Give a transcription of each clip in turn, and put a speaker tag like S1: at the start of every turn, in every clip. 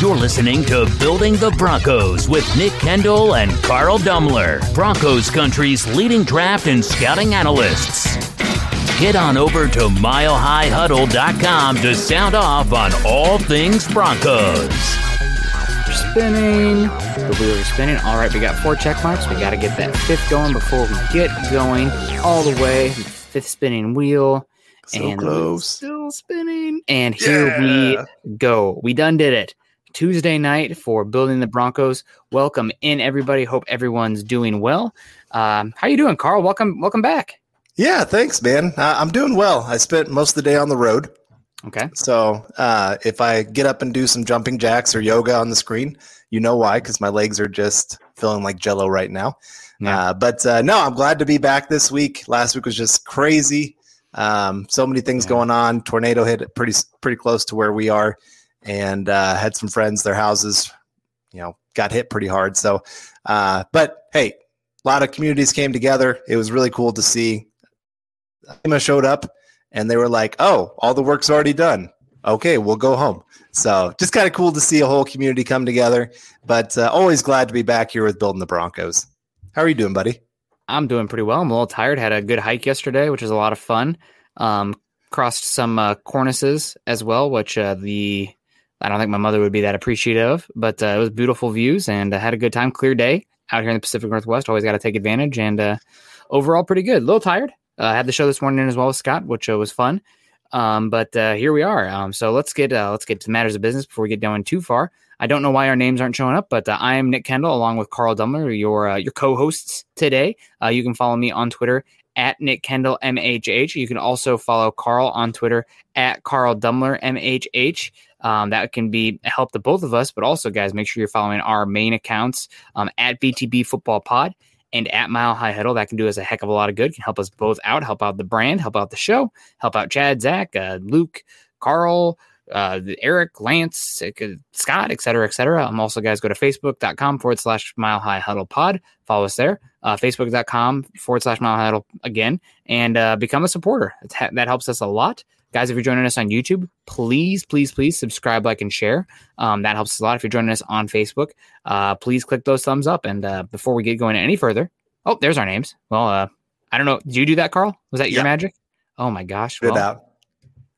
S1: You're listening to Building the Broncos with Nick Kendell and Carl Dumler, Broncos country's leading draft and scouting analysts. Get on over to milehighhuddle.com to sound off on all things Broncos.
S2: Spinning. The wheels are spinning. All right, we got four check marks. We got to get that fifth going before we get going all the way. Fifth spinning wheel.
S3: So
S2: and
S3: close.
S2: still spinning. And here
S3: Yeah.
S2: we go. We done did it. Tuesday night for building the Broncos. Welcome in, everybody. Hope everyone's doing well. Um, how you doing, Carl? Welcome, welcome back.
S3: Yeah, thanks, man. Uh, I'm doing well. I spent most of the day on the road.
S2: Okay.
S3: So uh, if I get up and do some jumping jacks or yoga on the screen, you know why, because my legs are just feeling like jello right now.
S2: Yeah.
S3: Uh, but uh, no, I'm glad to be back this week. Last week was just crazy. Um, so many things
S2: Yeah.
S3: going on. Tornado hit pretty pretty close to where we are, and uh, had some friends. Their houses, you know, got hit pretty hard. So, uh, but hey, a lot of communities came together. It was really cool to see. FEMA showed up, and they were like, "Oh, all the work's already done. Okay, we'll go home." So, just kind of cool to see a whole community come together. But uh, always glad to be back here with building the Broncos. How are you doing, buddy?
S2: I'm doing pretty well. I'm a little tired. Had a good hike yesterday, which was a lot of fun. Um, crossed some uh, cornices as well, which uh, the I don't think my mother would be that appreciative but uh, it was beautiful views and I had a good time. Clear day out here in the Pacific Northwest. Always got to take advantage and uh, overall pretty good. A little tired. Uh, I had the show this morning as well with Scott, which uh, was fun. Um, but uh, here we are. Um, so let's get uh, let's get to matters of business before we get going too far. I don't know why our names aren't showing up, but uh, I am Nick Kendell along with Carl Dumler, your uh, your co-hosts today. Uh, you can follow me on Twitter at Nick Kendell MHH. You can also follow Carl on Twitter at Carl Dumler MHH. Um, that can be a help to both of us, but also, guys, make sure you're following our main accounts um, at BTB Football Pod and at Mile High Huddle. That can do us a heck of a lot of good. Can help us both out, help out the brand, help out the show, help out Chad, Zach, uh, Luke, Carl, uh, Eric, Lance, uh, Scott, et cetera, et cetera. Um, also, guys, go to facebook.com forward slash Mile High Huddle Pod. Follow us there. Uh, facebook.com forward slash Mile High Huddle again, and uh, become a supporter. Ha- that helps us a lot. Guys, if you're joining us on YouTube, please, please, please subscribe, like, and share. Um, that helps us a lot. If you're joining us on Facebook, uh, please click those thumbs up. And uh, before we get going any further, oh, there's our names. Well, uh, I don't know. Did you do that, Carl? Was that your
S3: Yeah.
S2: magic? Oh my gosh!
S3: Good
S2: well,
S3: out.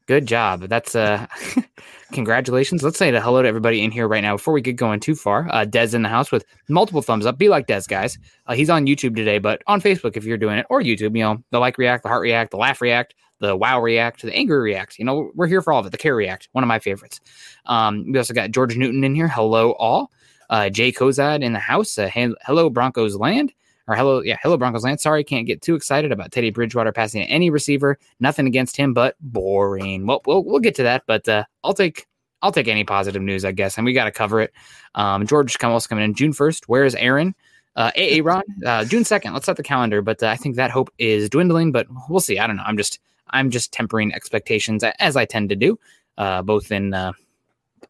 S2: Good job. That's uh congratulations. Let's say hello to everybody in here right now before we get going too far. Uh Dez in the house with multiple thumbs up. Be like Dez, guys. Uh, he's on YouTube today, but on Facebook if you're doing it, or YouTube, you know, the like react, the heart react, the laugh react, the wow react, the angry react. You know, we're here for all of it. The care react, one of my favorites. Um, we also got George Newton in here. Hello all. Uh Jay Kozad in the house. Uh, hello Broncos land. Or hello, yeah, hello Broncos land. Sorry, can't get too excited about Teddy Bridgewater passing any receiver. Nothing against him, but boring. Well, we'll, we'll get to that, but uh, I'll take I'll take any positive news, I guess, and we got to cover it. Um, George come coming in June first. Where is Aaron? Uh, AA Ron, uh, June second. Let's set the calendar, but uh, I think that hope is dwindling. But we'll see. I don't know. I'm just I'm just tempering expectations as I tend to do, uh, both in uh,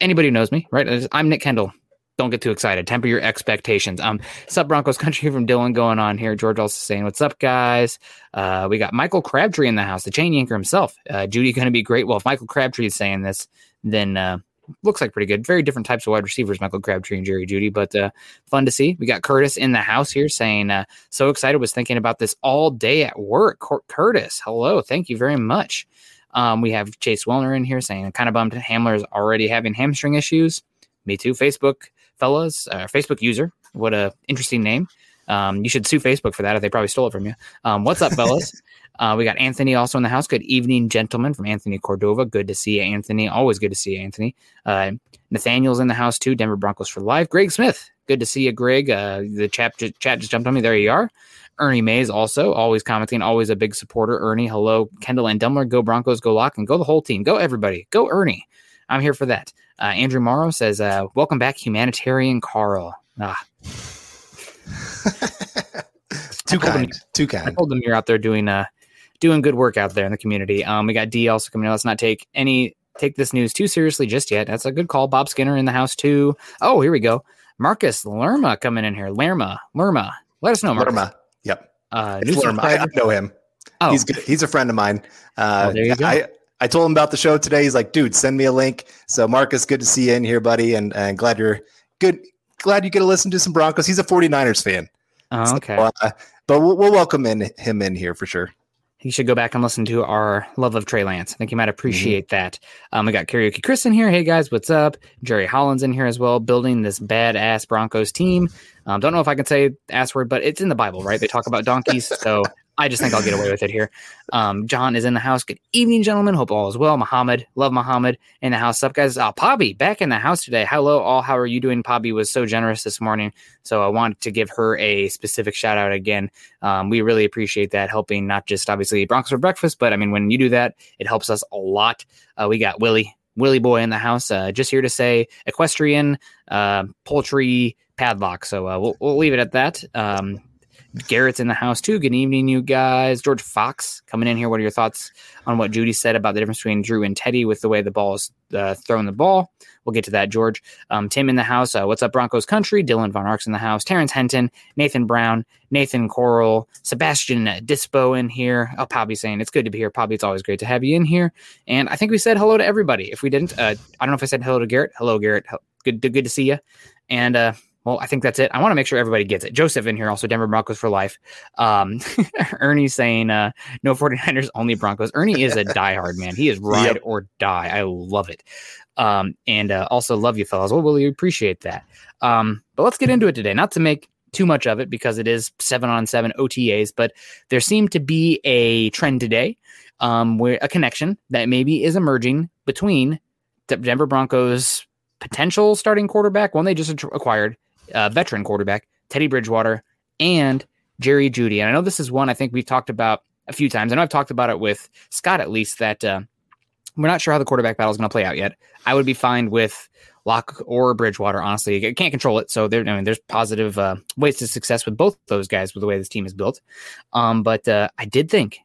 S2: anybody who knows me, right? I'm Nick Kendell. Don't get too excited. Temper your expectations. Um, Sup Broncos country from Dylan going on here. George also saying, "What's up, guys?" Uh, we got Michael Crabtree in the house, the chain yanker himself. Uh, Jeudy going to be great. Well, if Michael Crabtree is saying this, then uh, looks like pretty good. Very different types of wide receivers, Michael Crabtree and Jerry Jeudy, but uh, fun to see. We got Curtis in the house here saying, uh, "So excited! Was thinking about this all day at work." Cur- Curtis, hello, thank you very much. Um, we have Chase Wellner in here saying, "Kind of bummed Hamler is already having hamstring issues." Me too. Facebook fellas, uh, Facebook user. What a interesting name. Um, you should sue Facebook for that if they probably stole it from you. Um, what's up, fellas? uh, we got Anthony also in the house. Good evening, gentlemen, from Anthony Cordova. Good to see you, Anthony. Always good to see you, Anthony. Uh, Nathaniel's in the house too. Denver Broncos for life. Greg Smith. Good to see you, Greg. Uh, the chat, ju- chat just jumped on me. There you are. Ernie Mays also always commenting, always a big supporter. Ernie, hello. Kendell and Dumler, go Broncos, go Lock, and go the whole team. Go everybody. Go Ernie. I'm here for that. Uh, Andrew Morrow says, uh, "Welcome back, humanitarian Carl." Ah,
S3: too
S2: told him-
S3: kind.
S2: I told them you're out there doing uh doing good work out there in the community. Um, we got D also coming in. Let's not take any take this news too seriously just yet. That's a good call. Bob Skinner in the house too. Oh, here we go. Marcus Lerma coming in here. Lerma, Lerma. Let us know, Marcus.
S3: Lerma. Yep.
S2: Uh,
S3: Lerma. I, I know him.
S2: Oh,
S3: He's good. He's a friend of mine. Uh,
S2: Oh, there you go.
S3: I I told him about the show today. He's like, dude, send me a link. So Marcus, good to see you in here, buddy, and and glad you're good. Glad you get to listen to some Broncos. He's a 49ers fan.
S2: Oh, okay.
S3: So, uh, but we'll, we'll welcome in him in here for sure
S2: He should go back and listen to our love of Trey Lance. I think you might appreciate mm-hmm. that. Um, we got Karaoke Chris in here. Hey guys, what's up? Jerry Holland's in here as well, building this badass Broncos team. Um, don't know if I can say ass word, but it's in the Bible, right? They talk about donkeys, so I just think I'll get away with it here. Um, John is in the house. Good evening, gentlemen. Hope all is well. Muhammad, love Muhammad in the house. Up, guys? Uh, Pobby back in the house today. Hello, all. How are you doing? Pobby was so generous this morning, so I wanted to give her a specific shout out again. Um, we really appreciate that, helping not just obviously Broncos for breakfast, but I mean when you do that, it helps us a lot. Uh, we got Willie. Willie boy in the house, uh, just here to say equestrian, uh, poultry, padlock. So uh, we'll, we'll leave it at that. Um, Garrett's in the house too. Good evening, you guys. George Fox coming in here. What are your thoughts on what Jeudy said about the difference between Drew and Teddy with the way the ball is uh, throwing the ball? We'll get to that, George. Um, Tim in the house. Uh, what's up, Broncos country? Dylan Von Ark's in the house. Terrence Henton, Nathan Brown, Nathan Coral, Sebastian Dispo in here. Oh, Pobby saying it's good to be here. Pobby, it's always great to have you in here. And I think we said hello to everybody. If we didn't, uh, I don't know if I said hello to Garrett. Hello, Garrett. Good, good to see you. And uh, well, I think that's it. I want to make sure everybody gets it. Joseph in here, also Denver Broncos for life. Um, Ernie saying uh, no 49ers, only Broncos. Ernie is a diehard man. He is ride yep. or die. I love it. Um, and uh, also love you fellas. Well, really appreciate that. Um, but let's get into it today. Not to make too much of it because it is seven on seven OTAs, but there seemed to be a trend today um, where a connection that maybe is emerging between the Denver Broncos potential starting quarterback, one they just acquired, uh, veteran quarterback, Teddy Bridgewater, and Jerry Jeudy. And I know this is one I think we've talked about a few times. I know I've talked about it with Scott at least that uh, we're not sure how the quarterback battle is going to play out yet. I would be fine with Lock or Bridgewater. Honestly, I can't control it, so there. I mean, there's positive uh, ways to success with both those guys with the way this team is built. Um, but uh, I did think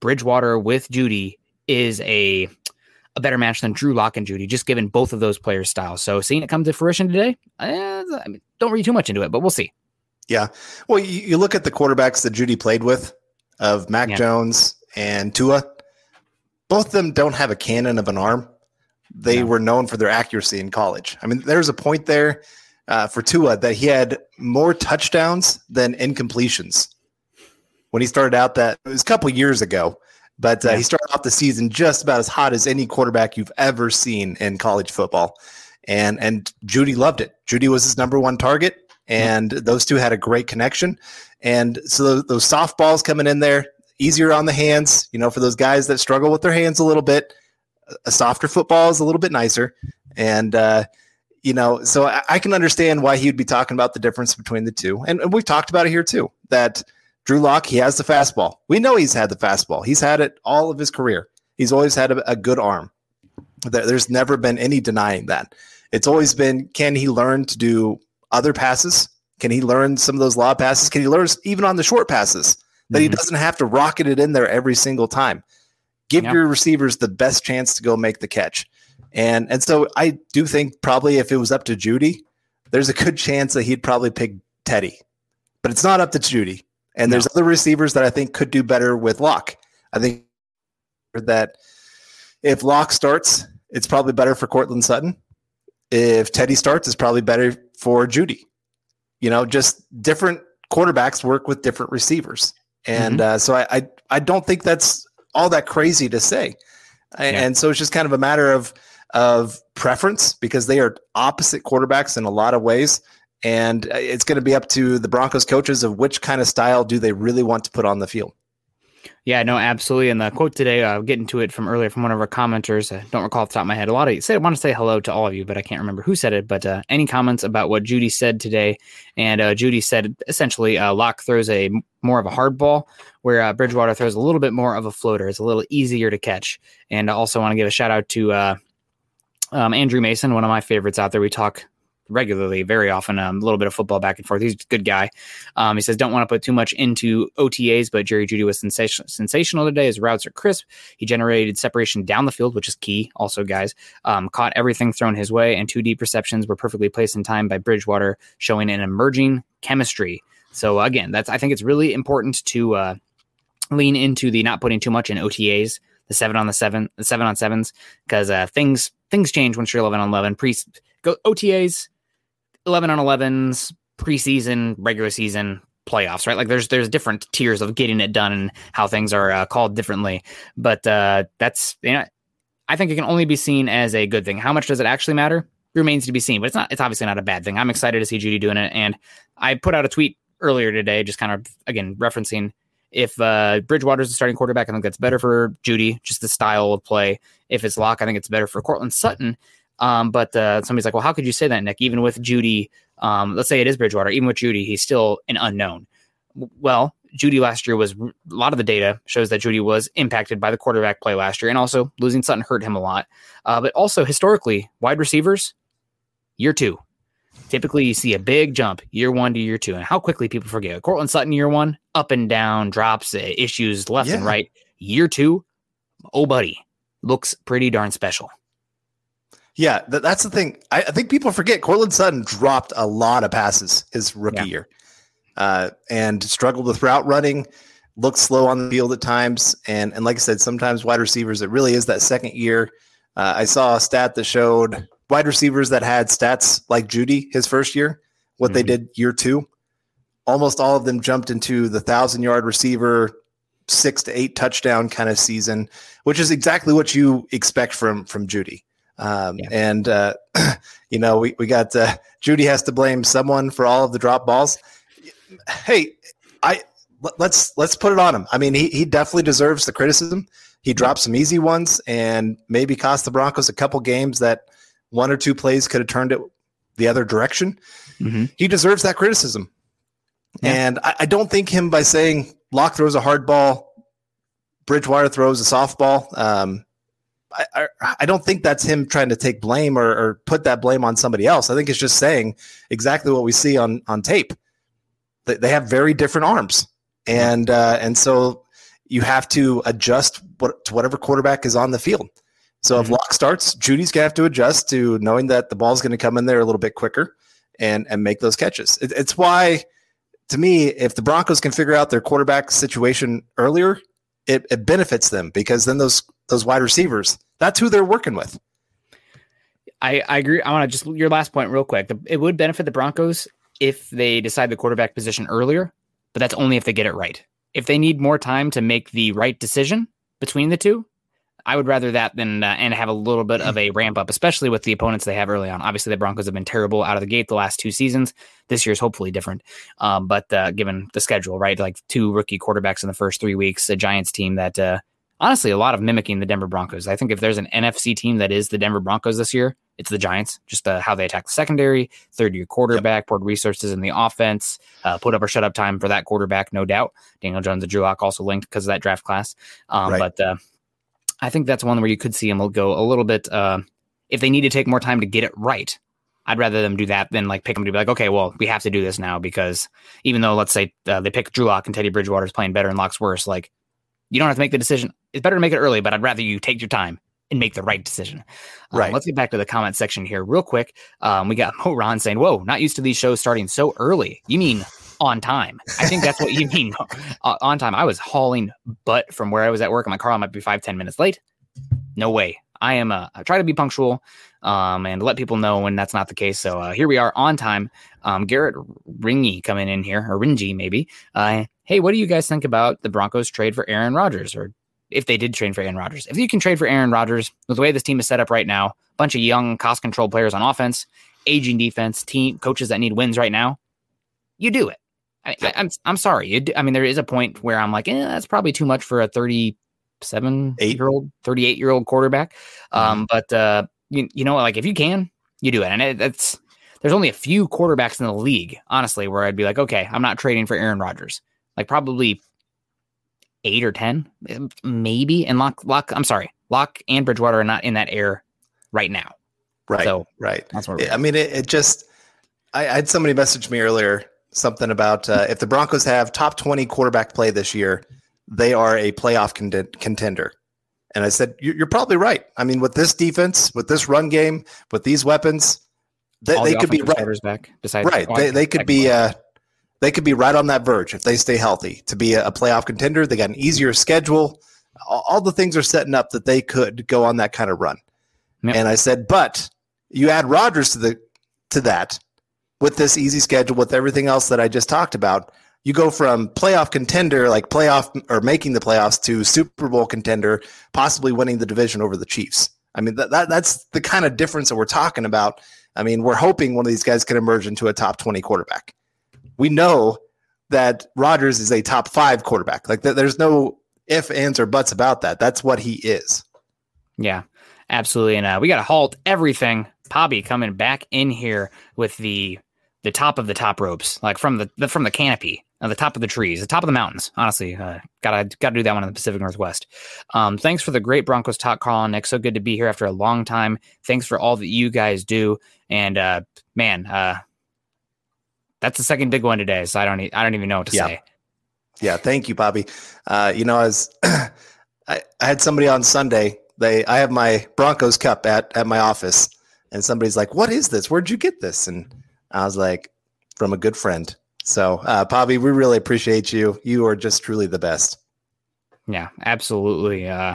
S2: Bridgewater with Jeudy is a a better match than Drew Lock and Jeudy, just given both of those players' styles. So seeing it come to fruition today, eh, I mean, don't read too much into it, but we'll see.
S3: Yeah. Well, you, you look at the quarterbacks that Jeudy played with of Mac yeah. Jones and Tua. Both of them don't have a cannon of an arm. They no. were known for their accuracy in college. I mean, there's a point there uh, for Tua that he had more touchdowns than incompletions when he started out. That it was a couple years ago. But uh, yeah. he started off the season just about as hot as any quarterback you've ever seen in college football. And and Jeudy loved it. Jeudy was his number one target, and mm-hmm. those two had a great connection. And so those, those softballs coming in there, easier on the hands. You know, for those guys that struggle with their hands a little bit, a softer football is a little bit nicer. And uh, you know, so I, I, can understand why he would be talking about the difference between the two. And, and we've talked about it here too. That Drew Lock, he has the fastball. We know he's had the fastball. He's had it all of his career. He's always had a, a good arm. There's never been any denying that. It's always been can he learn to do other passes? Can he learn some of those lob passes? Can he learn even on the short passes that mm-hmm. he doesn't have to rocket it in there every single time? Give yep. your receivers the best chance to go make the catch. And and so I do think probably if it was up to Jeudy, there's a good chance that he'd probably pick Teddy. But it's not up to Jeudy. And no. there's other receivers that I think could do better with Lock. I think that if Lock starts, it's probably better for Courtland Sutton. If Teddy starts, it's probably better for Jeudy. You know, just different quarterbacks work with different receivers. And mm-hmm. uh, so I, I, I don't think that's all that crazy to say. Yeah. And so it's just kind of a matter of of preference because they are opposite quarterbacks in a lot of ways and uh, it's going to be up to the Broncos coaches of which kind of style do they really want to put on the field.
S2: Yeah, no, absolutely. And the quote today, uh, getting to it from earlier from one of our commenters, I don't recall off the top of my head. A lot of you said, I want to say hello to all of you, but I can't remember who said it. But uh, any comments about what Jeudy said today? And uh, Jeudy said essentially, uh, Lock throws a more of a hard ball, where uh, Bridgewater throws a little bit more of a floater. It's a little easier to catch. And I also want to give a shout out to uh, um, Andrew Mason, one of my favorites out there. We talk regularly, very often, um, a little bit of football back and forth. He's a good guy. Um, he says, don't want to put too much into OTAs, but Jerry Jeudy was sensational, sensational today. His routes are crisp. He generated separation down the field, which is key. Also, guys, um, caught everything thrown his way, and two deep receptions were perfectly placed in time by Bridgewater, showing an emerging chemistry. So again, that's I think it's really important to uh, lean into the not putting too much in OTAs the seven on the seven, the seven on sevens, because uh, things things change once you're eleven on eleven. Pre go OTAs, eleven on elevens, preseason, regular season, playoffs, right? Like there's there's different tiers of getting it done and how things are uh, called differently. But uh, that's you know, I think it can only be seen as a good thing. How much does it actually matter? Remains to be seen. But it's not. It's obviously not a bad thing. I'm excited to see Jeudy doing it, and I put out a tweet earlier today, just kind of again referencing if uh, Bridgewater's the starting quarterback, I think that's better for Jeudy, just the style of play. If it's Lock, I think it's better for Courtland Sutton. Um, but uh, somebody's like, well, how could you say that, Nick? Even with Jeudy, um, let's say it is Bridgewater, even with Jeudy, he's still an unknown. Well, Jeudy last year was a lot of the data shows that Jeudy was impacted by the quarterback play last year, and also losing Sutton hurt him a lot. Uh, but also historically, wide receivers, year two, typically you see a big jump year one to year two, and how quickly people forget. Courtland Sutton year one, up and down, drops, uh, issues left yeah. and right. Year two, oh buddy, looks pretty darn special.
S3: Yeah, th- that's the thing. I, I, think people forget Courtland Sutton dropped a lot of passes his rookie yeah. year, uh, and struggled with route running. Looked slow on the field at times, and and like I said, sometimes wide receivers. It really is that second year. Uh, I saw a stat that showed wide receivers that had stats like Jeudy his first year, what mm-hmm. they did year two. Almost all of them jumped into the thousand yard receiver, six to eight touchdown kind of season, which is exactly what you expect from from Jeudy. Um, yeah. And, uh, you know, we, we got uh, Jeudy has to blame someone for all of the drop balls. Hey, I let's let's put it on him. I mean, he, he definitely deserves the criticism. He dropped some easy ones and maybe cost the Broncos a couple games that one or two plays could have turned it the other direction. Mm-hmm. He deserves that criticism. Yeah. And I, I, don't think him by saying Lock throws a hard ball, Bridgewater throws a softball. Um, I, I, I, don't think that's him trying to take blame or, or, put that blame on somebody else. I think it's just saying exactly what we see on on tape. They, they have very different arms, and uh, and so you have to adjust what, to whatever quarterback is on the field. So mm-hmm. if Lock starts, Jeudy's gonna have to adjust to knowing that the ball's going to come in there a little bit quicker and and make those catches. It, it's why, to me, if the Broncos can figure out their quarterback situation earlier, it, it benefits them because then those those wide receivers, that's who they're working with.
S2: I, I agree. I want to just your last point real quick. The, it would benefit the Broncos if they decide the quarterback position earlier, but that's only if they get it right. If they need more time to make the right decision between the two, I would rather that than uh, and have a little bit of a ramp up, especially with the opponents they have early on. Obviously, the Broncos have been terrible out of the gate the last two seasons. This year's hopefully different, um, but uh, given the schedule, right, like two rookie quarterbacks in the first three weeks, a Giants team that uh, honestly a lot of mimicking the Denver Broncos. I think if there's an NFC team that is the Denver Broncos this year, it's the Giants. Just uh, how they attack the secondary, third year quarterback, yep. poured resources in the offense, uh, put up or shut up time for that quarterback, no doubt. Daniel Jones and Drew Lock also linked because of that draft class, um, right. but uh, I think that's one where you could see them go a little bit. Uh, if they need to take more time to get it right, I'd rather them do that than like pick them to be like, okay, well, we have to do this now because even though let's say uh, they pick Drew Lock and Teddy Bridgewater is playing better and Lock's worse, like you don't have to make the decision. It's better to make it early, but I'd rather you take your time and make the right decision. Um, right. let's get back to the comment section here real quick. Um, we got Mo Ron saying, "Whoa, not used to these shows starting so early. You mean on time. I think that's what you mean uh, on time. I was hauling butt from where I was at work. And my car might be five ten minutes late. No way. I am. Uh, I try to be punctual um, and let people know when that's not the case. So uh, here we are on time. Um, Garrett Ringy coming in here, or Ringy maybe. Uh, hey, what do you guys think about the Broncos trade for Aaron Rodgers, or if they did trade for Aaron Rodgers? If you can trade for Aaron Rodgers with the way this team is set up right now, a bunch of young, cost control players on offense, aging defense, team coaches that need wins right now, you do it. I, am I'm, I'm sorry. I mean, there is a point where I'm like, eh, that's probably too much for a 37 Eight. year old, 38 year old quarterback. Mm-hmm. Um, but uh, you, you know, like if you can, you do it, and it, it's there's only a few quarterbacks in the league, honestly, where I'd be like, okay, I'm not trading for Aaron Rodgers. Like probably eight or ten, maybe. And Lock, Lock, I'm sorry, Lock and Bridgewater are not in that air right now.
S3: Right. So right. That's I mean. It, it just. I, I had somebody message me earlier something about uh, if the Broncos have top 20 quarterback play this year, they are a playoff con- contender. And I said, you're probably right. I mean, with this defense, with this run game, with these weapons, they, they could be right.
S2: Back
S3: besides right. They, they could be uh, they could be right on that verge if they stay healthy to be a, a playoff contender. They got an easier schedule. all, all the things are setting up that they could go on that kind of run.
S2: Yep.
S3: And I said, but you add Rodgers to the to that with this easy schedule, with everything else that I just talked about, you go from playoff contender, like playoff or making the playoffs, to Super Bowl contender, possibly winning the division over the Chiefs. I mean, that, that that's the kind of difference that we're talking about. I mean, we're hoping one of these guys can emerge into a top 20 quarterback. We know that Rodgers is a top five quarterback. Like, th- there's no if, ands, or buts about that. That's what he is.
S2: Yeah, absolutely. And uh, we got to halt everything. Pobby coming back in here with the the top of the top ropes, like from the, the from the canopy, on the top of the trees, the top of the mountains. Honestly, uh, gotta gotta do that one in the Pacific Northwest. Um, thanks for the great Broncos talk, and Nick. So good to be here after a long time. Thanks for all that you guys do. And uh, man, uh, that's the second big one today. So I don't e- I don't even know what to
S3: Yeah.
S2: say.
S3: Yeah, thank you, Bobby. Uh, you know, as I, I had somebody on Sunday, they I have my Broncos cup at at my office, and somebody's like, "What is this? Where'd you get this?" And I was like, "From a good friend." So, uh, Bobby, we really appreciate you. You are just truly the best.
S2: Yeah, absolutely. Uh,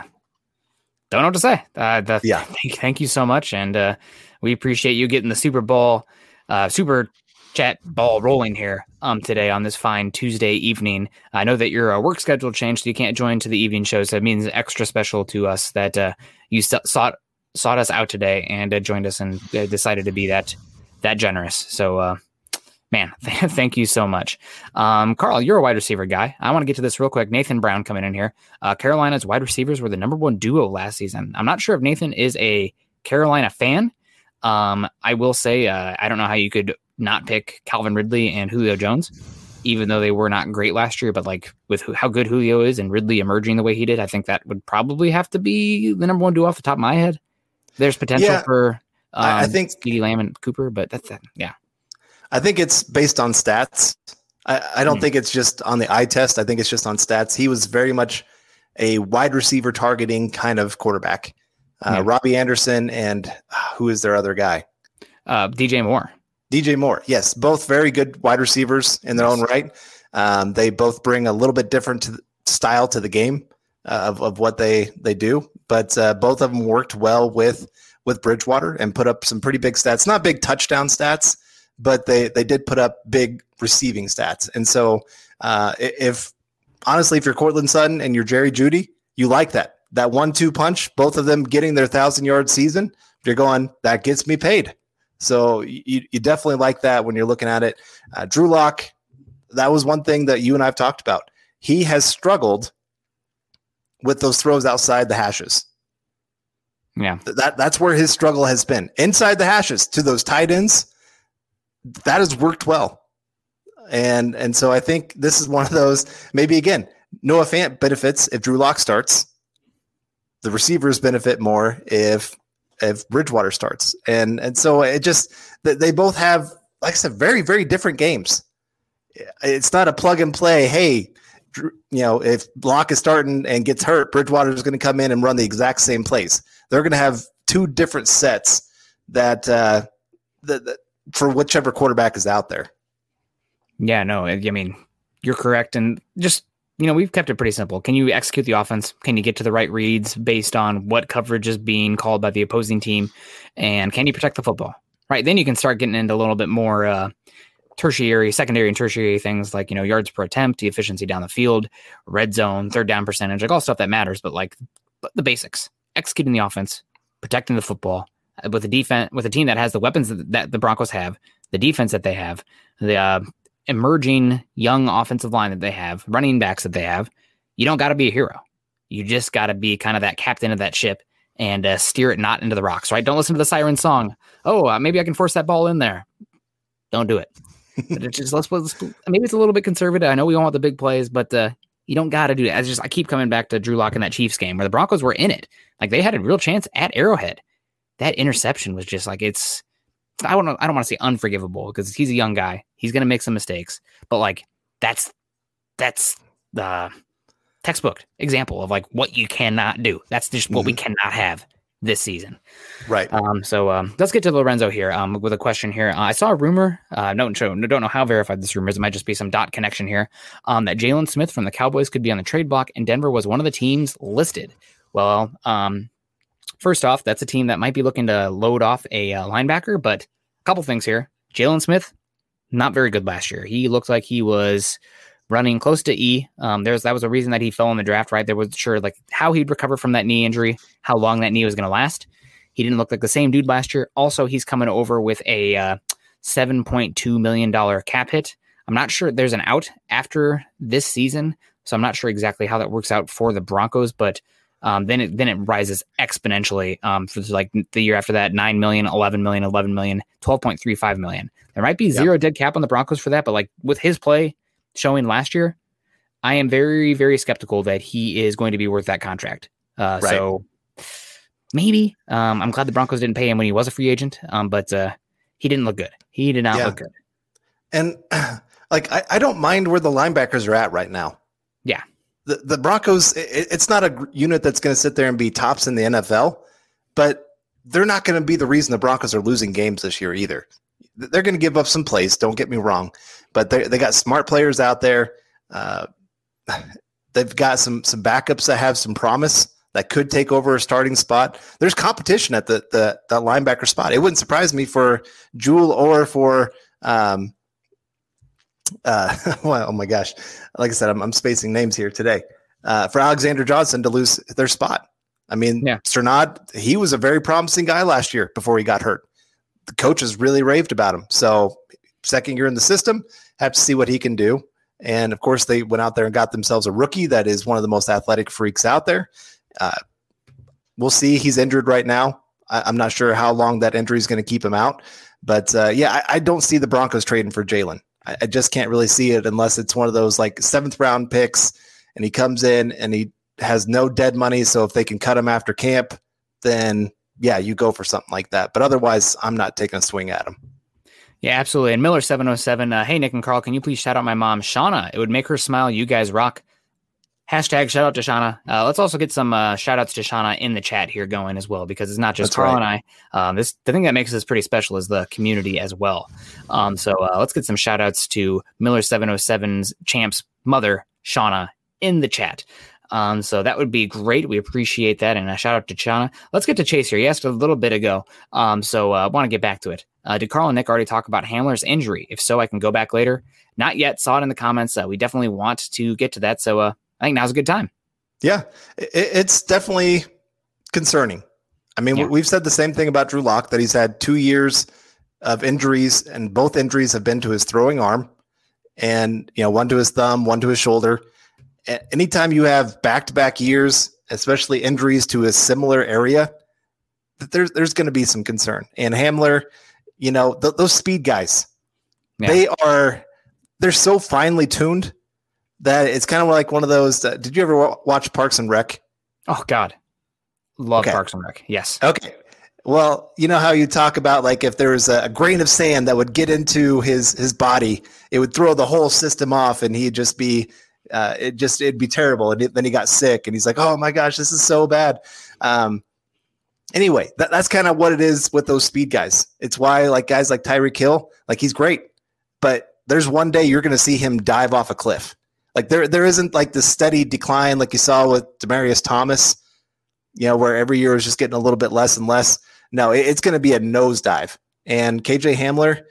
S2: don't know what to say. Uh, the,
S3: Yeah.
S2: Thank, thank you so much, and uh, we appreciate you getting the Super Bowl, uh, Super Chat ball rolling here um today on this fine Tuesday evening. I know that your uh, work schedule changed, so you can't join to the evening show. So it means extra special to us that uh, you sought sought us out today and uh, joined us and uh, decided to be that that generous. So. Uh, Man, thank you so much. Um, Carl, you're a wide receiver guy. I want to get to this real quick. Nathan Brown coming in here. Uh, Carolina's wide receivers were the number one duo last season. I'm not sure if Nathan is a Carolina fan. Um, I will say uh, I don't know how you could not pick Calvin Ridley and Julio Jones, even though they were not great last year. But like with how good Julio is and Ridley emerging the way he did, I think that would probably have to be the number one duo off the top of my head. There's potential
S3: Yeah,
S2: for um,
S3: I- think-
S2: Ceedee Lamb and Cooper, but that's it. Yeah,
S3: I think it's based on stats. I, I don't
S2: Hmm.
S3: think it's just on the eye test. I think it's just on stats. He was very much a wide receiver targeting kind of quarterback. Uh,
S2: Yeah.
S3: Robbie Anderson and uh, who is their other guy?
S2: uh, DJ Moore.
S3: DJ Moore. Yes, both very good wide receivers in their own right. Um, they both bring a little bit different to the style to the game uh, of, of what they they do, but uh, both of them worked well with with Bridgewater and put up some pretty big stats. Not big touchdown stats, but they they did put up big receiving stats. And so, uh, if honestly, if you're Courtland Sutton and you're Jerry Jeudy, you like that that one-two punch. Both of them getting their thousand yard season. You're going that gets me paid. So you, you definitely like that when you're looking at it. Uh, Drew Lock, that was one thing that you and I've talked about. He has struggled with those throws outside the hashes.
S2: Yeah.
S3: Th- That that's where his struggle has been. Inside the hashes to those tight ends, that has worked well. And and so I think this is one of those. Maybe again, Noah Fant benefits if Drew Lock starts. The receivers benefit more if if Bridgewater starts. And and so it just they both have, like I said, very very different games. It's not a plug and play. Hey, you know, if Block is starting and gets hurt, Bridgewater is going to come in and run the exact same plays. They're going to have two different sets that, uh, for whichever quarterback is out there.
S2: Yeah, no, I mean, you're correct. And just, you know, we've kept it pretty simple. Can you execute the offense? Can you get to the right reads based on what coverage is being called by the opposing team? And can you protect the football? Right. Then you can start getting into a little bit more uh, tertiary, secondary, and tertiary things like, you know, yards per attempt, the efficiency down the field, red zone, third down percentage, like all stuff that matters, but like the basics executing the offense, protecting the football uh, with a defense, with a team that has the weapons that, that the Broncos have, the defense that they have, the uh, emerging young offensive line that they have, running backs that they have, you don't got to be a hero. You just got to be kind of that captain of that ship and uh, steer it not into the rocks, right? Don't listen to the siren song. Oh, uh, maybe I can force that ball in there. Don't do it. It's just let's, let's maybe it's a little bit conservative. I know we don't want the big plays, but uh, you don't got to do it. I just I keep coming back to Drew Lock in that Chiefs game where the Broncos were in it. Like they had a real chance at Arrowhead. That interception was just like it's I don't I don't want to say unforgivable because he's a young guy. He's gonna make some mistakes, but like that's that's the textbook example of like what you cannot do. That's just what we cannot have. this season.
S3: Right.
S2: Um, so um, let's get to Lorenzo here um, with a question here. Uh, I saw a rumor. Uh, don't show, don't know how verified this rumor is. It might just be some dot connection here. Um, that Jaylon Smith from the Cowboys could be on the trade block, and Denver was one of the teams listed. Well, um, first off, that's a team that might be looking to load off a uh, linebacker. But a couple things here: Jaylon Smith, not very good last year. He looked like he was running close to E. Um, there's that was a reason that he fell in the draft. Right, there was sure like how he'd recover from that knee injury, how long that knee was going to last. He didn't look like the same dude last year. Also, he's coming over with a uh, seven point two million dollar cap hit. I'm not sure there's an out after this season, so I'm not sure exactly how that works out for the Broncos, but. Um, then it then it rises exponentially um, for like the year after that 9 million 11 million 11 million 12.35 million there might be zero dead cap on the broncos for that but like with his play showing last year, I am very, very skeptical that he is going to be worth that contract. Uh, right. So maybe um, I'm glad the Broncos didn't pay him when he was a free agent, um, but uh, he didn't look good. He did not yeah. look good.
S3: And like, I, I don't mind where the linebackers are at right now.
S2: Yeah.
S3: The, the Broncos, it, it's not a unit that's going to sit there and be tops in the NFL, but they're not going to be the reason the Broncos are losing games this year either. They're going to give up some plays. Don't get me wrong, but they they got smart players out there. Uh, they've got some some backups that have some promise that could take over a starting spot. There's competition at the the, the linebacker spot. It wouldn't surprise me for Jewel or for um, uh, well, oh my gosh, like I said, I'm, I'm spacing names here today. Uh, for Alexander Johnson to lose their spot. I mean, yeah. Strnad, he was a very promising guy last year before he got hurt. The coaches really raved about him. So, second year in the system, have to see what he can do. And of course, they went out there and got themselves a rookie that is one of the most athletic freaks out there. Uh, we'll see. He's injured right now. I, am not sure how long that injury is going to keep him out. But uh, yeah, I, I, don't see the Broncos trading for Jaylon. I, I, just can't really see it unless it's one of those like seventh round picks and he comes in and he has no dead money. So if they can cut him after camp, then yeah, you go for something like that. But otherwise, I'm not taking a swing at him.
S2: Yeah, absolutely. And Miller seven oh seven. Uh, hey Nick and Carl, can you please shout out my mom Shauna? It would make her smile. You guys rock. Hashtag shout out to Shauna. Uh, let's also get some uh, shout outs to Shauna in the chat here going as well, because it's not just That's Carl right. and I. Um, this the thing that makes this pretty special is the community as well. Um, so uh, let's get some shout outs to Miller 707's champ's mother, Shauna, in the chat. Um, so that would be great. We appreciate that. And a shout out to Shauna. Let's get to Chase here. He asked a little bit ago. Um, so I uh, want to get back to it. Uh, did Carl and Nick already talk about Hamler's injury? If so, I can go back later. Not yet. Saw it in the comments. Uh, we definitely want to get to that. So uh, I think now's a good time.
S3: Yeah, it, it's definitely concerning. I mean, yeah. we've said the same thing about Drew Lock that he's had two years of injuries, and both injuries have been to his throwing arm, and you know, one to his thumb, one to his shoulder. Anytime you have back-to-back years, especially injuries to a similar area, there's there's going to be some concern. And Hamler, you know, th- those speed guys, yeah. they are they're so finely tuned that it's kind of like one of those. Uh, did you ever w- watch Parks and Rec?
S2: Oh God, love okay. Parks and Rec. Yes.
S3: Okay. Well, you know how you talk about like if there was a, a, grain of sand that would get into his his body, it would throw the whole system off, and he'd just be, uh, it just it'd be terrible. And it, then he got sick, and he's like, "Oh my gosh, this is so bad." Um, anyway, that, that's kind of what it is with those speed guys. It's why like guys like Tyreek Hill, like he's great, but there's one day you're going to see him dive off a cliff. Like there, there isn't like the steady decline like you saw with Demaryius Thomas, you know, where every year is just getting a little bit less and less. No, it, it's going to be a nosedive. And KJ Hamler,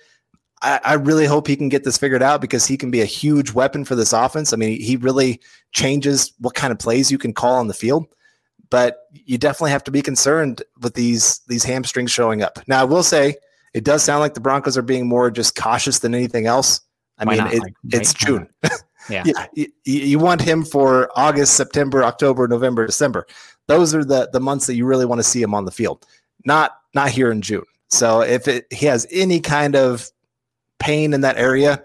S3: I, I, really hope he can get this figured out because he can be a huge weapon for this offense. I mean, he really changes what kind of plays you can call on the field but you definitely have to be concerned with these these hamstrings showing up. Now, I will say it does sound like the Broncos are being more just cautious than anything else. I Why mean, it, like, it's June.
S2: yeah,
S3: you, you, want him for August, September, October, November, December. Those are the the months that you really want to see him on the field. Not not here in June. So if it, he has any kind of pain in that area,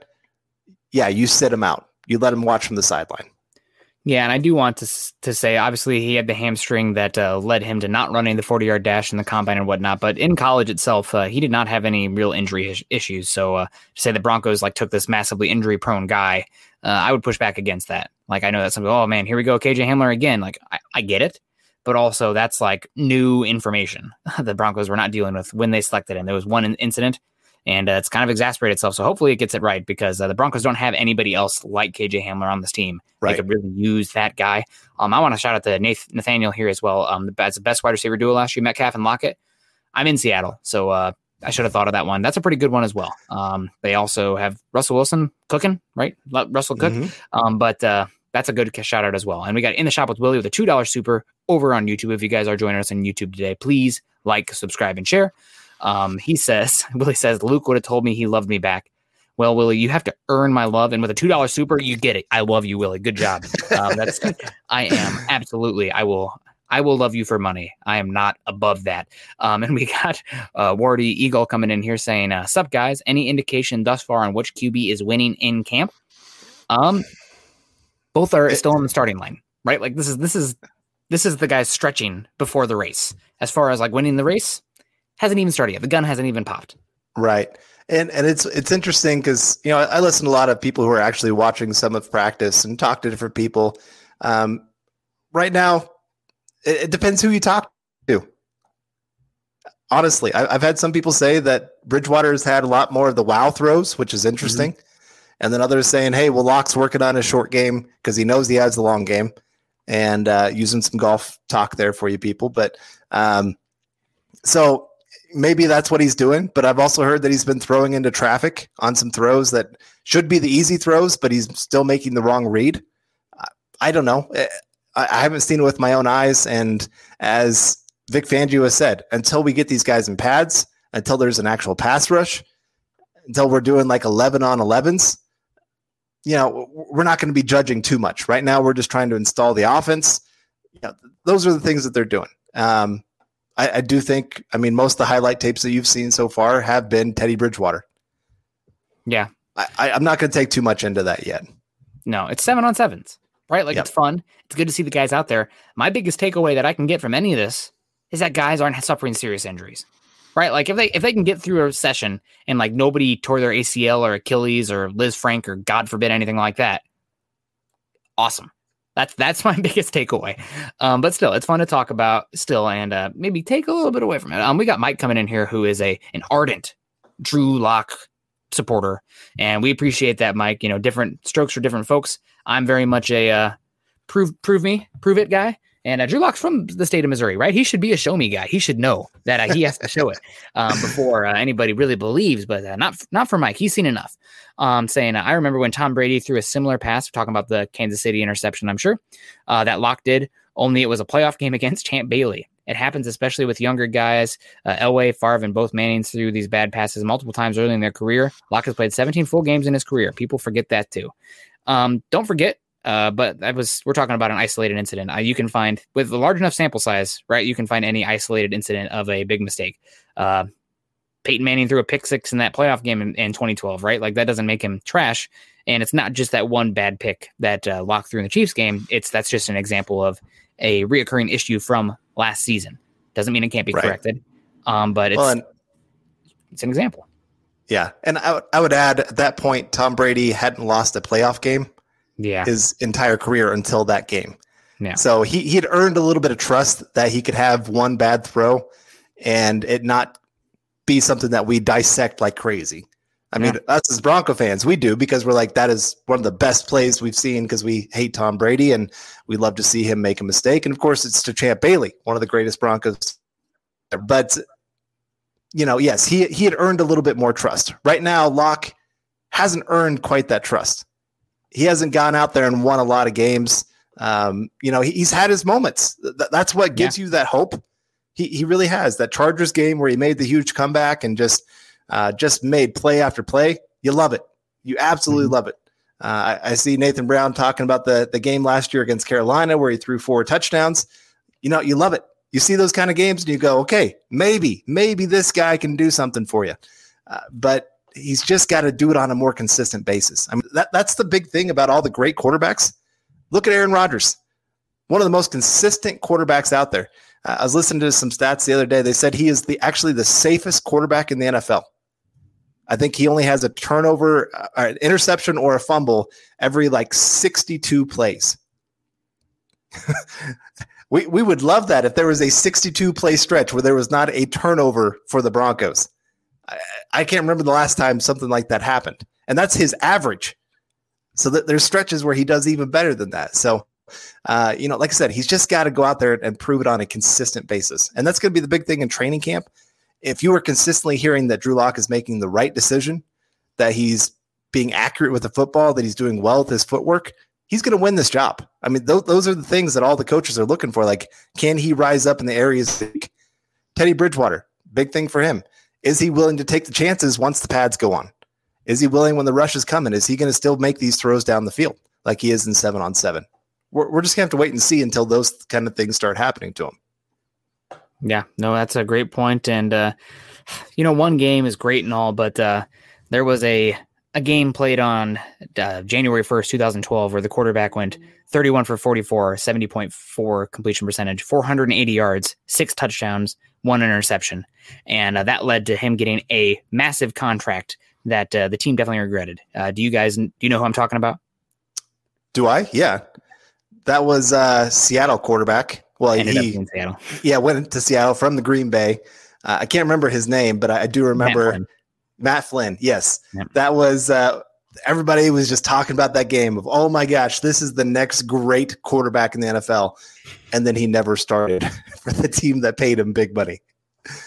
S3: yeah, you sit him out. You let him watch from the sideline.
S2: Yeah, and I do want to to say, obviously, he had the hamstring that uh, led him to not running the forty yard dash in the combine and whatnot. But in college itself, uh, he did not have any real injury is- issues. So uh, to say the Broncos like took this massively injury prone guy, uh, I would push back against that. Like I know that some, oh man, here we go, KJ Hamler again. Like I, I get it, but also that's like new information the Broncos were not dealing with when they selected him. There was one incident and uh, it's kind of exasperated itself. So hopefully it gets it right because uh, the Broncos don't have anybody else like KJ Hamler on this team. Right. They could really use that guy. Um, I want to shout out to Nath- Nathaniel here as well. Um, that's the best wide receiver duo last year, Metcalf and Lockett. I'm in Seattle, so uh, I should have thought of that one. That's a pretty good one as well. Um, they also have Russell Wilson cooking, right? Russell Cook. Mm-hmm. Um, but uh, that's a good shout out as well. And we got in the shop with Willie with a two dollar super over on YouTube. If you guys are joining us on YouTube today, please like, subscribe, and share. Um, he says, Willie says, Luke would have told me he loved me back. Well, Willie, you have to earn my love, and with a two dollar super, you get it. I love you, Willie. Good job. Um, that's I am absolutely. I will. I will love you for money. I am not above that. Um, and we got uh, Wardy Eagle coming in here saying, uh, "Sup guys? Any indication thus far on which QB is winning in camp?" Um, both are still on the starting line, right? Like this is this is this is the guys stretching before the race. As far as like winning the race, hasn't even started yet. The gun hasn't even popped.
S3: Right. And and it's it's interesting because you know I, listen to a lot of people who are actually watching some of practice and talk to different people. Um, right now, it, it, depends who you talk to. Honestly, I, have had some people say that Bridgewater has had a lot more of the wow throws, which is interesting, mm-hmm. and then others saying, "Hey, well, Lock's working on a short game because he knows he has the long game," and uh, using some golf talk there for you people. But um, so maybe that's what he's doing, but I've also heard that he's been throwing into traffic on some throws that should be the easy throws, but he's still making the wrong read. I don't know. Eh, I haven't seen it with my own eyes. And as Vic Fangio has said, until we get these guys in pads, until there's an actual pass rush, until we're doing like 11 on 11s, you know, we're not going to be judging too much. Right now, we're just trying to install the offense. You know, those are the things that they're doing. Um, I, I do think, I mean, most of the highlight tapes that you've seen so far have been Teddy Bridgewater.
S2: Yeah.
S3: I, am not going to take too much into that yet.
S2: No, it's seven on sevens, right? Like yep. it's fun. It's good to see the guys out there. My biggest takeaway that I can get from any of this is that guys aren't suffering serious injuries, right? Like if they if they can get through a session and like nobody tore their ACL or Achilles or Lisfranc or God forbid anything like that, awesome. That's that's my biggest takeaway. Um, but still, it's fun to talk about still, and uh, maybe take a little bit away from it. Um, we got Mike coming in here, who is a an ardent Drew Lock supporter, and we appreciate that, Mike. You know, different strokes for different folks. I'm very much a uh, prove prove me, prove it guy. And uh, Drew Lock's from the state of Missouri, right? He should be a show me guy. He should know that uh, he has to show it um, before uh, anybody really believes. But uh, not not for Mike. He's seen enough. Um, saying uh, I remember when Tom Brady threw a similar pass. We're talking about the Kansas City interception. I'm sure uh, that Lock did. Only it was a playoff game against Champ Bailey. It happens especially with younger guys. Uh, Elway, Favre, and both Mannings threw these bad passes multiple times early in their career. Lock has played 17 full games in his career. People forget that too. Um, don't forget uh, but that was we're talking about an isolated incident. Uh, you can find with a large enough sample size, right? You can find any isolated incident of a big mistake. Uh, Peyton Manning threw a pick six in that playoff game in, in 2012, right? Like that doesn't make him trash. And it's not just that one bad pick that uh, locked through in the Chiefs game. It's that's just an example of a reoccurring issue from last season. Doesn't mean it can't be right. corrected. Um, but it's well, and, it's an example.
S3: Yeah, and I, I would add at that point, Tom Brady hadn't lost a playoff game
S2: yeah.
S3: his entire career until that game. Yeah. So he he had earned a little bit of trust that he could have one bad throw and it not be something that we dissect like crazy. I yeah. mean, us as Bronco fans, we do because we're like that is one of the best plays we've seen because we hate Tom Brady and we love to see him make a mistake. And of course, it's to Champ Bailey, one of the greatest Broncos. But you know, yes, he he had earned a little bit more trust. Right now, Lock hasn't earned quite that trust he hasn't gone out there and won a lot of games. Um, you know, he, he's had his moments. Th- that's what gives yeah. you that hope. He he really has that Chargers game where he made the huge comeback and just uh, just made play after play. You love it. You absolutely mm-hmm. love it. Uh, I, I, see Nathan Brown talking about the the game last year against Carolina where he threw four touchdowns. You know, you love it. You see those kind of games and you go, okay, maybe maybe this guy can do something for you. Uh, but he's just got to do it on a more consistent basis. I mean, that, that's the big thing about all the great quarterbacks. Look at Aaron Rodgers, one of the most consistent quarterbacks out there. Uh, I was listening to some stats the other day. They said he is the actually the safest quarterback in the NFL. I think he only has a turnover, uh, an interception, or a fumble every like 62 plays. We we would love that if there was a 62 play stretch where there was not a turnover for the Broncos. I can't remember the last time something like that happened, and that's his average. So that there's stretches where he does even better than that. So, uh, you know, like I said, he's just got to go out there and prove it on a consistent basis, and that's going to be the big thing in training camp. If you are consistently hearing that Drew Lock is making the right decision, that he's being accurate with the football, that he's doing well with his footwork, he's going to win this job. I mean, th- those are the things that all the coaches are looking for. Like, can he rise up in the areas? Teddy Bridgewater, big thing for him. Is he willing to take the chances once the pads go on? Is he willing when the rush is coming? Is he going to still make these throws down the field like he is in seven on seven? We're, we're just going to have to wait and see until those kind of things start happening to him.
S2: Yeah, no, that's a great point. And, uh, you know, one game is great and all, but uh, there was a a game played on uh, January 1st, 2012, where the quarterback went 31 for 44, 70.4 completion percentage, 480 yards, six touchdowns, one interception. And uh, that led to him getting a massive contract that uh, the team definitely regretted. Uh, do you guys, do you know who I'm talking about?
S3: Do I? Yeah. That was uh, Seattle quarterback. Well,
S2: Ended
S3: he,
S2: Seattle.
S3: yeah, went to Seattle from the Green Bay. Uh, I can't remember his name, but I, do remember
S2: Flynn.
S3: Matt Flynn. Yes,
S2: Yep.
S3: that was. Everybody was just talking about that game of, oh my gosh, this is the next great quarterback in the NFL, and then he never started for the team that paid him big money.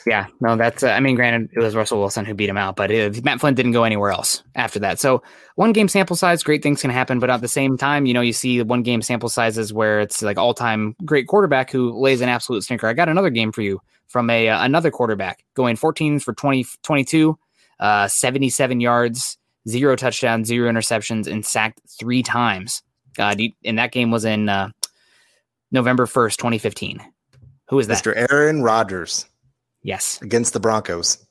S2: Yeah, no, that's. Uh, I mean, granted, it was Russell Wilson who beat him out, but uh Matt Flynn didn't go anywhere else after that. So one game sample size, great things can happen, but at the same time, you know, you see one game sample sizes where it's like all time great quarterback who lays an absolute stinker. I got another game for you from a uh, another quarterback going 14 for 20, 22, uh, 77 yards, zero touchdowns, zero interceptions, and sacked three times. Uh, and that game was in uh, November 1st, 2015. Who is that?
S3: Mr. Aaron Rodgers
S2: Yes.
S3: against the Broncos.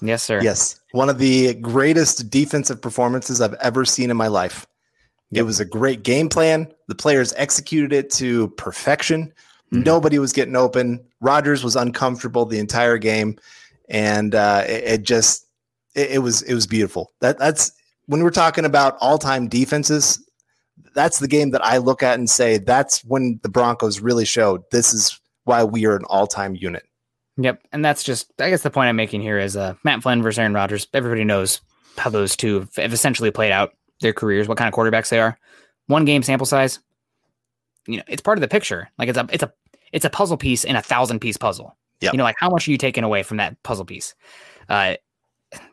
S2: Yes, sir.
S3: Yes, one of the greatest defensive performances I've ever seen in my life. It was a great game plan. The players executed it to perfection.
S2: Mhm.
S3: Nobody was getting open. Rodgers was uncomfortable the entire game, and uh, it, it just it, it was it was beautiful. That that's when we're talking about all time defenses. That's the game that I look at and say that's when the Broncos really showed this is why we are an all time unit.
S2: Yep, and that's just I guess the point I'm making here is uh, Matt Flynn versus Aaron Rodgers. Everybody knows how those two have- have essentially played out their careers, what kind of quarterbacks they are. One game sample size, you know, it's part of the picture. Like it's a it's a it's a puzzle piece in a thousand piece puzzle.
S3: Yep.
S2: You know, like how much are you taking away from that puzzle piece? Uh,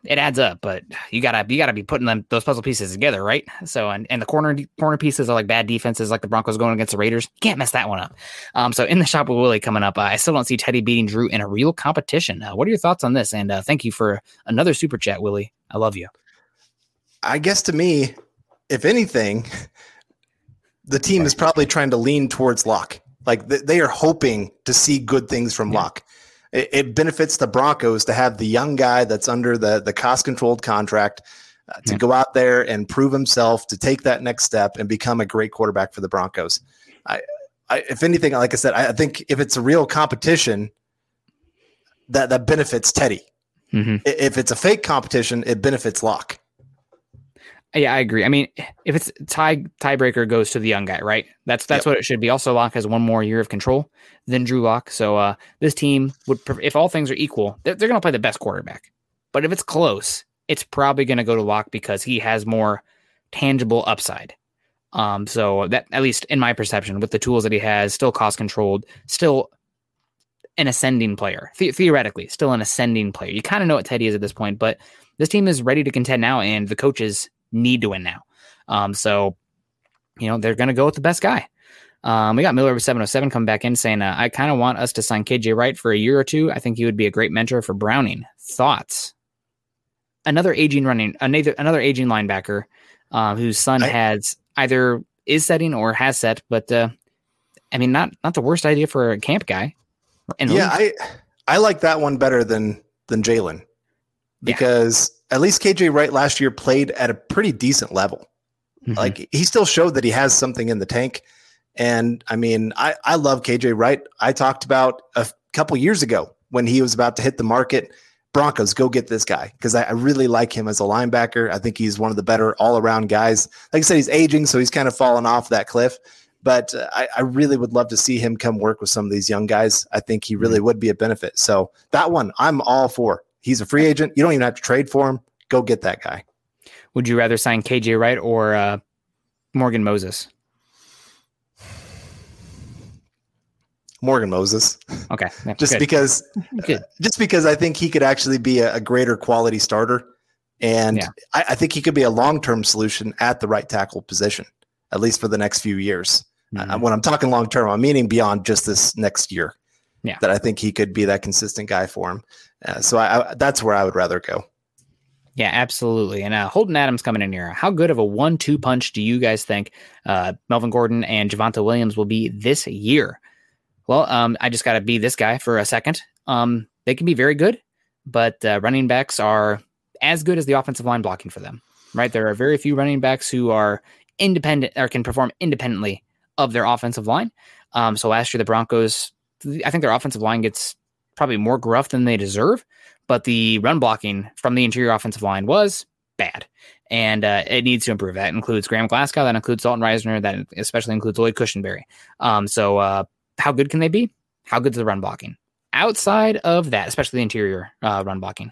S2: it adds up, but you gotta you gotta be putting them those puzzle pieces together, right? So and, and the corner corner pieces are like bad defenses, like the Broncos going against the Raiders. You can't mess that one up. Um, so in the shop with Willie coming up, uh, I still don't see Teddy beating Drew in a real competition. Uh, what are your thoughts on this? And uh, thank you for another super chat, Willie. I love you.
S3: I guess to me, if anything, the team is probably trying to lean towards Lock. Like th- they are hoping to see good things from
S2: Yeah.
S3: Lock. It, it benefits the Broncos to have the young guy that's under the the cost controlled contract uh, to
S2: Yeah.
S3: go out there and prove himself to take that next step and become a great quarterback for the Broncos. I, I if anything, like I said, I, I think if it's a real competition, that that benefits Teddy.
S2: Mm-hmm.
S3: If it's a fake competition, it benefits Lock.
S2: Yeah, I agree. I mean, if it's tie tiebreaker goes to the young guy, right? That's that's what it should be. Also, Lock has one more year of control than Drew Lock. So uh, this team would, if all things are equal, they're, they're going to play the best quarterback. But if it's close, it's probably going to go to Lock because he has more tangible upside. Um, so that at least in my perception, with the tools that he has, still cost controlled, still an ascending player. The- theoretically, still an ascending player. You kind of know what Teddy is at this point, but this team is ready to contend now, and the coaches need to win now. Um, so, you know, they're going to go with the best guy. Um, we got Miller with 707 coming back in saying, uh, I kind of want us to sign KJ Wright for a year or two. I think he would be a great mentor for Browning. Thoughts? Another aging running, another, another aging linebacker uh, whose son
S3: I-
S2: has either is setting or has set, but uh, I mean, not not the worst idea for a camp guy.
S3: yeah,
S2: league.
S3: I I like that one better than than Jaylon
S2: Yeah.
S3: because at least KJ Wright last year played at a pretty decent level.
S2: Mhm.
S3: Like he still showed that he has something in the tank. And I mean, I I love KJ Wright. I talked about a couple years ago when he was about to hit the market. Broncos, go get this guy because I, I really like him as a linebacker. I think he's one of the better all around guys. Like I said, he's aging, so he's kind of fallen off that cliff. but uh, I, I, really would love to see him come work with some of these young guys. I think he really mm-hmm. would be a benefit. So that one, I'm all for. He's a free agent. You don't even have to trade for him. Go get that guy.
S2: Would you rather sign KJ Wright or uh, Morgan Moses?
S3: Morgan Moses.
S2: Okay.
S3: Yeah, just good. because good. just because I think he could actually be a, a greater quality starter. And yeah. I, I, think he could be a long term solution at the right tackle position, at least for the next few years. Mm-hmm. Uh, when I'm talking long term, I'm meaning beyond just this next year. Yeah. That I think he could be that consistent guy for him. Uh, so I, I, that's where I would rather go.
S2: Yeah, absolutely. And uh, Holden Adams coming in here. How good of a one-two punch do you guys think uh, Melvin Gordon and Javonte Williams will be this year? Well, um, I just got to be this guy for a second. Um, they can be very good, but uh, running backs are as good as the offensive line blocking for them. Right? There are very few running backs who are independent or can perform independently of their offensive line. Um, so last year the Broncos, I think their offensive line gets probably more gruff than they deserve but the run blocking from the interior offensive line was bad. And uh, it needs to improve. That includes Graham Glasgow, that includes Dalton Risner. that especially includes Lloyd Cushenberry. Um, so, uh, how good can they be? How good is the run blocking? Outside of that, especially the interior uh, run blocking.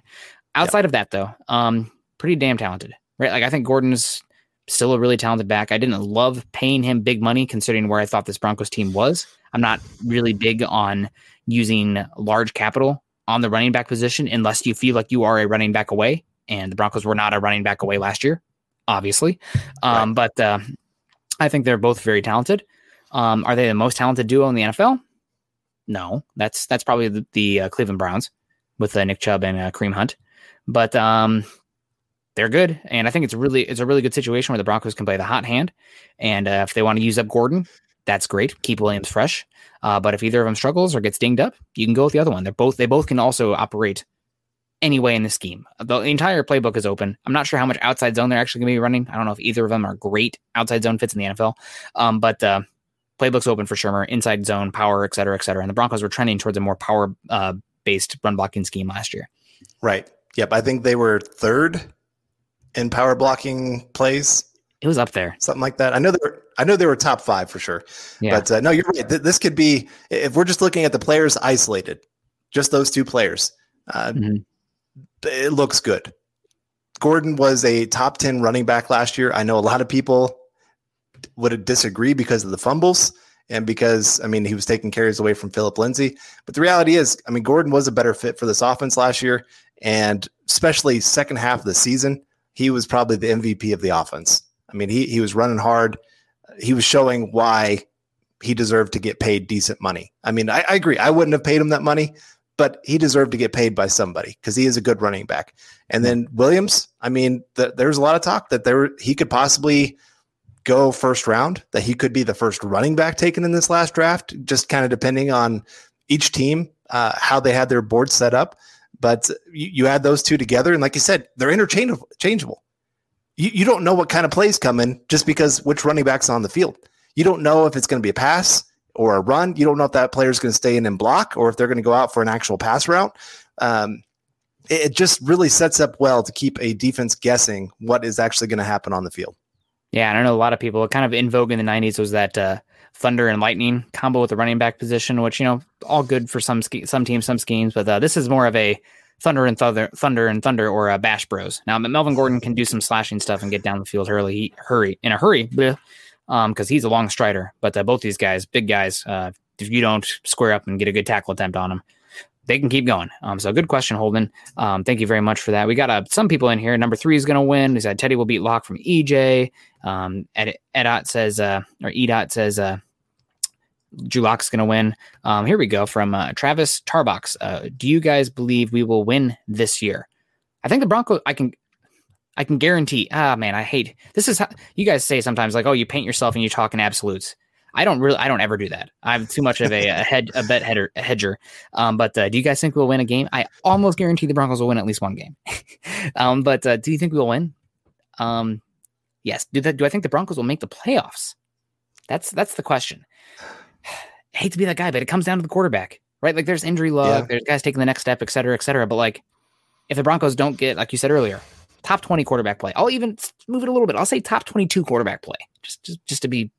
S2: Outside yep. of that, though, um, pretty damn talented, right? Like I think Gordon's still a really talented back. I didn't love paying him big money considering where I thought this Broncos team was. I'm not really big on using large capital on the running back position unless you feel like you are a running back away. And the Broncos were not a running back away last year, obviously. Um, right. But uh, I think they're both very talented. Um, are they the most talented duo in the NFL? No, that's that's probably the, the uh, Cleveland Browns with uh, Nick Chubb and uh, Kareem Hunt. But um, they're good, and I think it's really it's a really good situation where the Broncos can play the hot hand, and uh, if they want to use up Gordon, that's great. Keep Williams fresh. Uh, but if either of them struggles or gets dinged up, you can go with the other one. They're both they both can also operate anyway in the scheme. The entire playbook is open. I'm not sure how much outside zone they're actually going to be running. I don't know if either of them are great outside zone fits in the NFL. Um, but uh, playbook's open for Shurmur, inside zone, power, et cetera, et cetera. And the Broncos were trending towards a more power uh, based run blocking scheme last year.
S3: Right. Yep. I think they were third in power blocking plays
S2: it was up there,
S3: something like that. I know they were, I know they were top five for sure. Yeah. But uh, no, you're right. This could be if we're just looking at the players isolated, just those two players. Uh, mm-hmm. It looks good. Gordon was a top ten running back last year. I know a lot of people would disagree because of the fumbles and because I mean he was taking carries away from Philip Lindsay. But the reality is, I mean Gordon was a better fit for this offense last year, and especially second half of the season, he was probably the MVP of the offense. I mean, he he was running hard. He was showing why he deserved to get paid decent money. I mean, I, I agree. I wouldn't have paid him that money, but he deserved to get paid by somebody because he is a good running back. And then Williams, I mean, the, there's a lot of talk that there he could possibly go first round, that he could be the first running back taken in this last draft, just kind of depending on each team uh, how they had their board set up. But you, you add those two together, and like you said, they're interchangeable. Changeable you, you don't know what kind of plays coming just because which running back's on the field. You don't know if it's going to be a pass or a run. You don't know if that player is going to stay in and block or if they're going to go out for an actual pass route. Um, it, it just really sets up well to keep a defense guessing what is actually going to happen on the field.
S2: Yeah, I don't know a lot of people kind of in vogue in the '90s was that uh, thunder and lightning combo with the running back position, which you know all good for some some teams, some schemes, but uh, this is more of a Thunder and Thunder, Thunder and Thunder, or uh, Bash Bros. Now, Melvin Gordon can do some slashing stuff and get down the field early, hurry in a hurry, because um, he's a long strider. But uh, both these guys, big guys, uh, if you don't square up and get a good tackle attempt on them, they can keep going. Um, so good question, Holden. Um, thank you very much for that. We got uh, some people in here. Number three is going to win. He said Teddy will beat Lock from EJ. Um, Ed, Edot says, uh, or Edot says, uh, Drew Lock's going to win. Um, here we go from uh, Travis Tarbox. Uh, do you guys believe we will win this year? I think the Broncos. I can, I can guarantee. Ah, man, I hate this. Is how you guys say sometimes like, oh, you paint yourself and you talk in absolutes. I don't really. I don't ever do that. I'm too much of a, a head, a bet header, a hedger. Um, but uh, do you guys think we'll win a game? I almost guarantee the Broncos will win at least one game. um, but uh, do you think we'll win? Um, yes. Do that? Do I think the Broncos will make the playoffs? That's that's the question hate to be that guy, but it comes down to the quarterback, right? Like there's injury luck, yeah. there's guys taking the next step, et cetera, et cetera. But like if the Broncos don't get, like you said earlier, top 20 quarterback play, I'll even move it a little bit. I'll say top 22 quarterback play, just just, just to be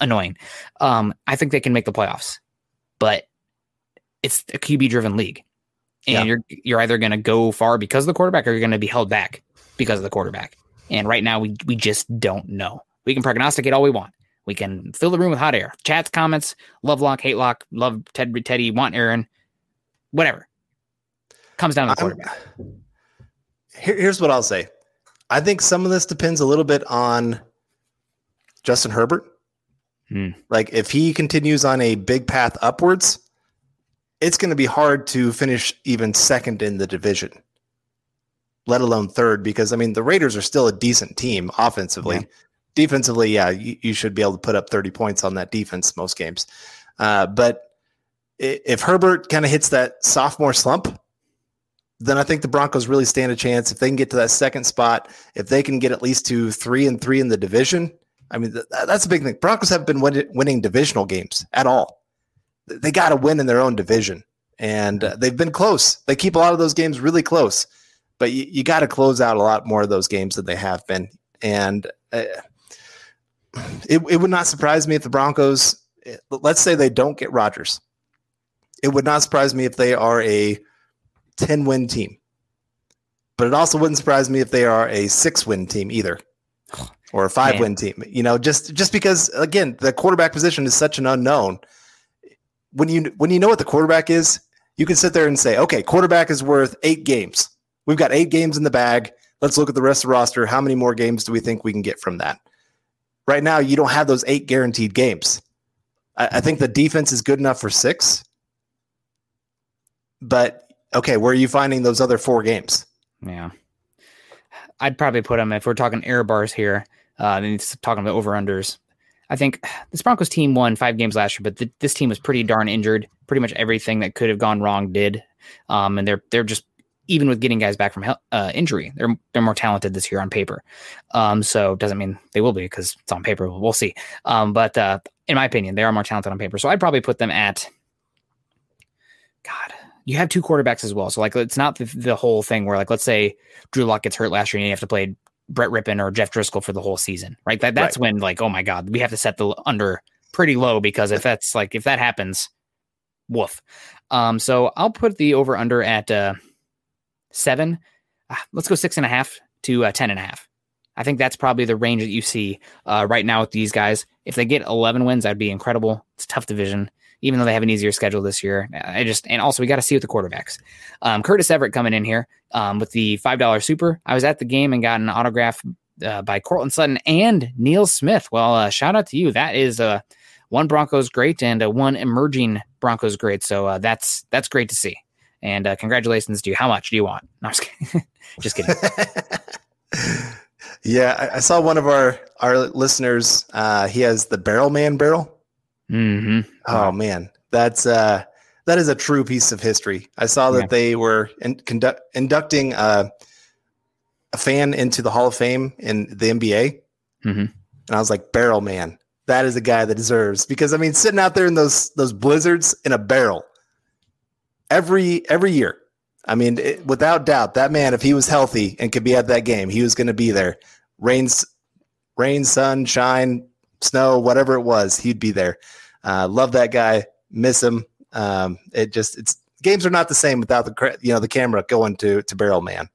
S2: annoying. Um, I think they can make the playoffs, but it's a QB driven league, and
S3: Yeah.
S2: you're you're either going to go far because of the quarterback, or you're going to be held back because of the quarterback. And right now, we we just don't know. We can prognosticate all we want. We can fill the room with hot air. Chats, comments, love lock, hate lock, love Ted, Teddy, want Aaron, whatever. Comes down to the quarterback.
S3: Here, here's what I'll say. I think some of this depends a little bit on Justin Herbert.
S2: Hmm.
S3: Like if he continues on a big path upwards, it's going to be hard to finish even second in the division, let alone third. Because I mean, the Raiders are still a decent team offensively.
S2: Yeah.
S3: Defensively, yeah, you, you should be able to put up 30 points on that defense most games. Uh, but if Herbert kind of hits that sophomore slump, then I think the Broncos really stand a chance if they can get to that second spot. If they can get at least to three and three in the division, I mean th- that's a big thing. Broncos haven't been win- winning divisional games at all. They got to win in their own division, and uh, they've been close. They keep a lot of those games really close, but you, you got to close out a lot more of those games than they have been. And uh, it, it would not surprise me if the Broncos, let's say they don't get Rodgers. It would not surprise me if they are a 10 win team. But it also wouldn't surprise me if they are a six win team either. Or a five win team. You know, just just because again, the quarterback position is such an unknown. When you when you know what the quarterback is, you can sit there and say, okay, quarterback is worth eight games. We've got eight games in the bag. Let's look at the rest of the roster. How many more games do we think we can get from that? Right now, you don't have those eight guaranteed games. I, I think the defense is good enough for six. But okay, where are you finding those other four games?
S2: Yeah. I'd probably put them if we're talking error bars here. Uh, then it's talking about over unders. I think this Broncos team won five games last year, but th- this team was pretty darn injured. Pretty much everything that could have gone wrong did, um, and they're they're just even with getting guys back from uh, injury, they're they're more talented this year on paper. Um, so doesn't mean they will be because it's on paper. We'll see. Um, but uh, in my opinion, they are more talented on paper. So I'd probably put them at. God, you have two quarterbacks as well. So like it's not the, the whole thing where like let's say Drew Lock gets hurt last year and you have to play Brett Rypien or Jeff Driskel for the whole season, right? That that's when like oh my god, we have to set the under pretty low because if that's like if that happens, woof. Um, so I'll put the over under at uh, seven. Uh, let's go six and a half to uh, ten and a half. I think that's probably the range that you see uh, right now with these guys. If they get 11 wins, that'd be incredible. It's a tough division, even though they have an easier schedule this year. I just and also we got to see with the quarterbacks. Um, Curtis Everett coming in here um, with the five dollar super. I was at the game and got an autograph uh, by Courtland Sutton and Neil Smith. Well, uh, shout out to you. That is uh, one Broncos great and uh, one emerging Broncos great. So uh, that's that's great to see. And uh, congratulations to you. How much do you want? No, I'm just kidding. just kidding.
S3: yeah, I, I saw one of our our listeners. Uh, he has the Barrel Man barrel.
S2: hmm
S3: Oh man, that's uh, that is a true piece of history. I saw that
S2: Yeah.
S3: they were in, conduct, inducting uh, a fan into the Hall of Fame in the NBA,
S2: Mhm.
S3: and I was like, Barrel Man, that is a guy that deserves because I mean, sitting out there in those those blizzards in a barrel every every year. I mean, it, without doubt, that man, if he was healthy and could be at that game, he was going to be there. Rains, rain, sun, shine, snow, whatever it was, he'd be there. Uh, love that guy. Miss him. Um, it just it's games are not the same without the you know the camera going to to Barrel Man.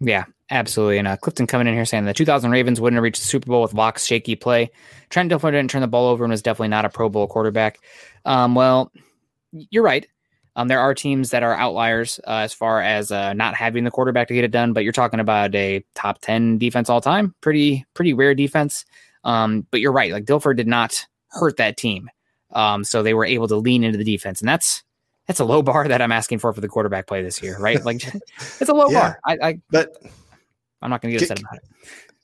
S2: Yeah, absolutely. And uh, Clifton coming in here saying the 2000 Ravens wouldn't have reached the Super Bowl with Lock's shaky play. Trent Dilfer didn't turn the ball over and was definitely not a Pro Bowl quarterback. Um, well, you're right. Um, there are teams that are outliers uh, as far as uh, not having the quarterback to get it done, but you're talking about a top 10 defense all time. Pretty, pretty rare defense. Um, but you're right. Like Dilfer did not hurt that team. Um, so they were able to lean into the defense. And that's, that's a low bar that I'm asking for for the quarterback play this year, right? Like it's a low
S3: Yeah.
S2: bar. I, I,
S3: But
S2: I'm not going to get upset about it.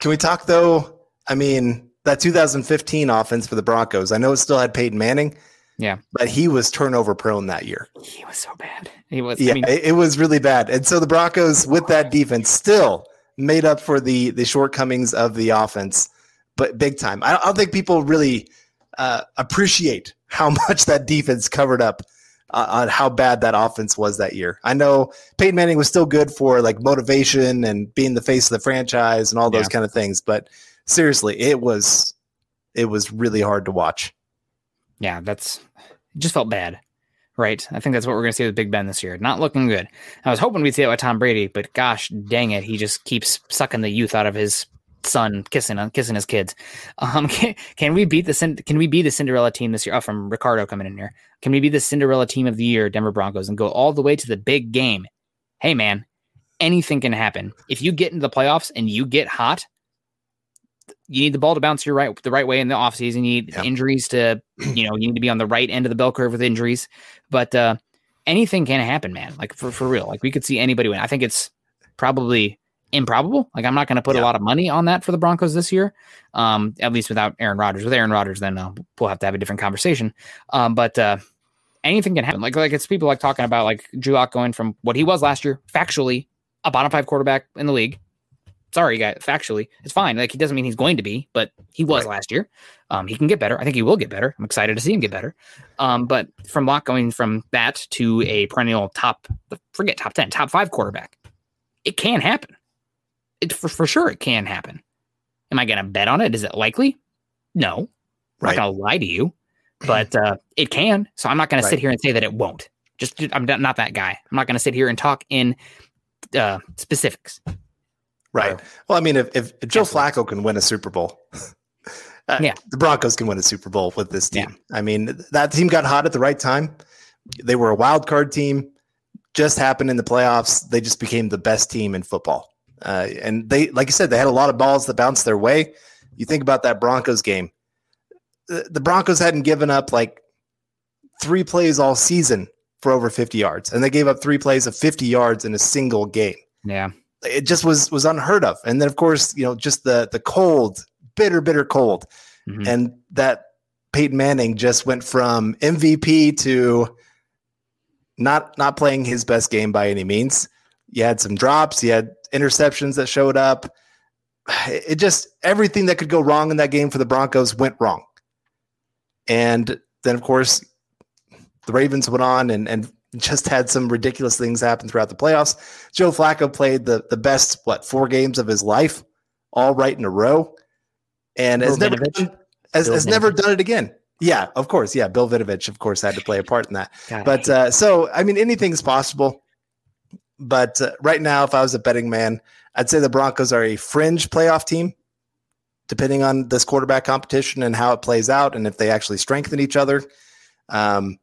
S3: can we talk though? I mean, that 2015 offense for the Broncos. I know it still had Peyton Manning.
S2: Yeah.
S3: but he was turnover prone that year.
S2: He was so bad. He was.
S3: Yeah,
S2: I mean,
S3: it, it was really bad. And so the Broncos, with that defense, still made up for the the shortcomings of the offense, but big time. I don't, I don't think people really uh, appreciate how much that defense covered up uh, on how bad that offense was that year. I know Peyton Manning was still good for like motivation and being the face of the franchise and all those
S2: Yeah.
S3: kind of things, but seriously, it was it was really hard to watch.
S2: Yeah, that's it just felt bad. Right. I think that's what we're going to see with Big Ben this year. Not looking good. I was hoping we'd see it with Tom Brady, but gosh dang it, he just keeps sucking the youth out of his son, kissing uh, kissing his kids. Um, can, can we beat the can we be the Cinderella team this year? Oh, from Ricardo coming in here. Can we be the Cinderella team of the year, Denver Broncos, and go all the way to the big game? Hey man, anything can happen. If you get into the playoffs and you get hot, you need the ball to bounce your right the right way in the offseason. You need yeah. injuries to, you know, you need to be on the right end of the bell curve with injuries. But uh, anything can happen, man. Like for, for real. Like we could see anybody win. I think it's probably improbable. Like I'm not going to put yeah. a lot of money on that for the Broncos this year. Um, at least without Aaron Rodgers. With Aaron Rodgers, then uh, we'll have to have a different conversation. Um, but uh, anything can happen. Like like it's people like talking about like Drew Lock going from what he was last year, factually a bottom five quarterback in the league, sorry, guy, factually, it's fine. Like he doesn't mean he's going to be, but he was right. last year. Um, he can get better. I think he will get better. I'm excited to see him get better. Um, but from Lock going from that to a perennial top, forget top ten, top five quarterback, it can happen. It for, for sure it can happen. Am I going to bet on it? Is it likely? No, I'm right. not going to lie to you, but uh, it can. So I'm not going right. to sit here and say that it won't. Just I'm not that guy. I'm not going to sit here and talk in uh, specifics.
S3: Right. well, I mean, if, if, if Joe Flacco can win a Super Bowl, uh, yeah, the Broncos can win a Super Bowl with this team. Yeah. I mean, that team got hot at the right time. They were a wild card team. Just happened in the playoffs. They just became the best team in football. Uh, and they, like you said, they had a lot of balls that bounced their way. You think about that Broncos game. The, the Broncos hadn't given up like three plays all season for over 50 yards, and they gave up three plays of 50 yards in a single game.
S2: Yeah
S3: it just was was unheard of. And then of course, you know, just the the cold, bitter, bitter cold, mm-hmm. and that Peyton Manning just went from MVP to not not playing his best game by any means. You had some drops, you had interceptions that showed up. It just everything that could go wrong in that game for the Broncos went wrong. And then of course the Ravens went on and and just had some ridiculous things happen throughout the playoffs. Joe Flacco played the the best what four games of his life, all right in a row, and Bill has never done, has, has never done it again. Yeah, of course. Yeah, Bill Vinovich, of course, had to play a part in that. But uh, so I mean, anything's possible. But uh, right now, if I was a betting man, I'd say the Broncos are a fringe playoff team, depending on this quarterback competition and how it plays out, and if they actually strengthen each other. Um,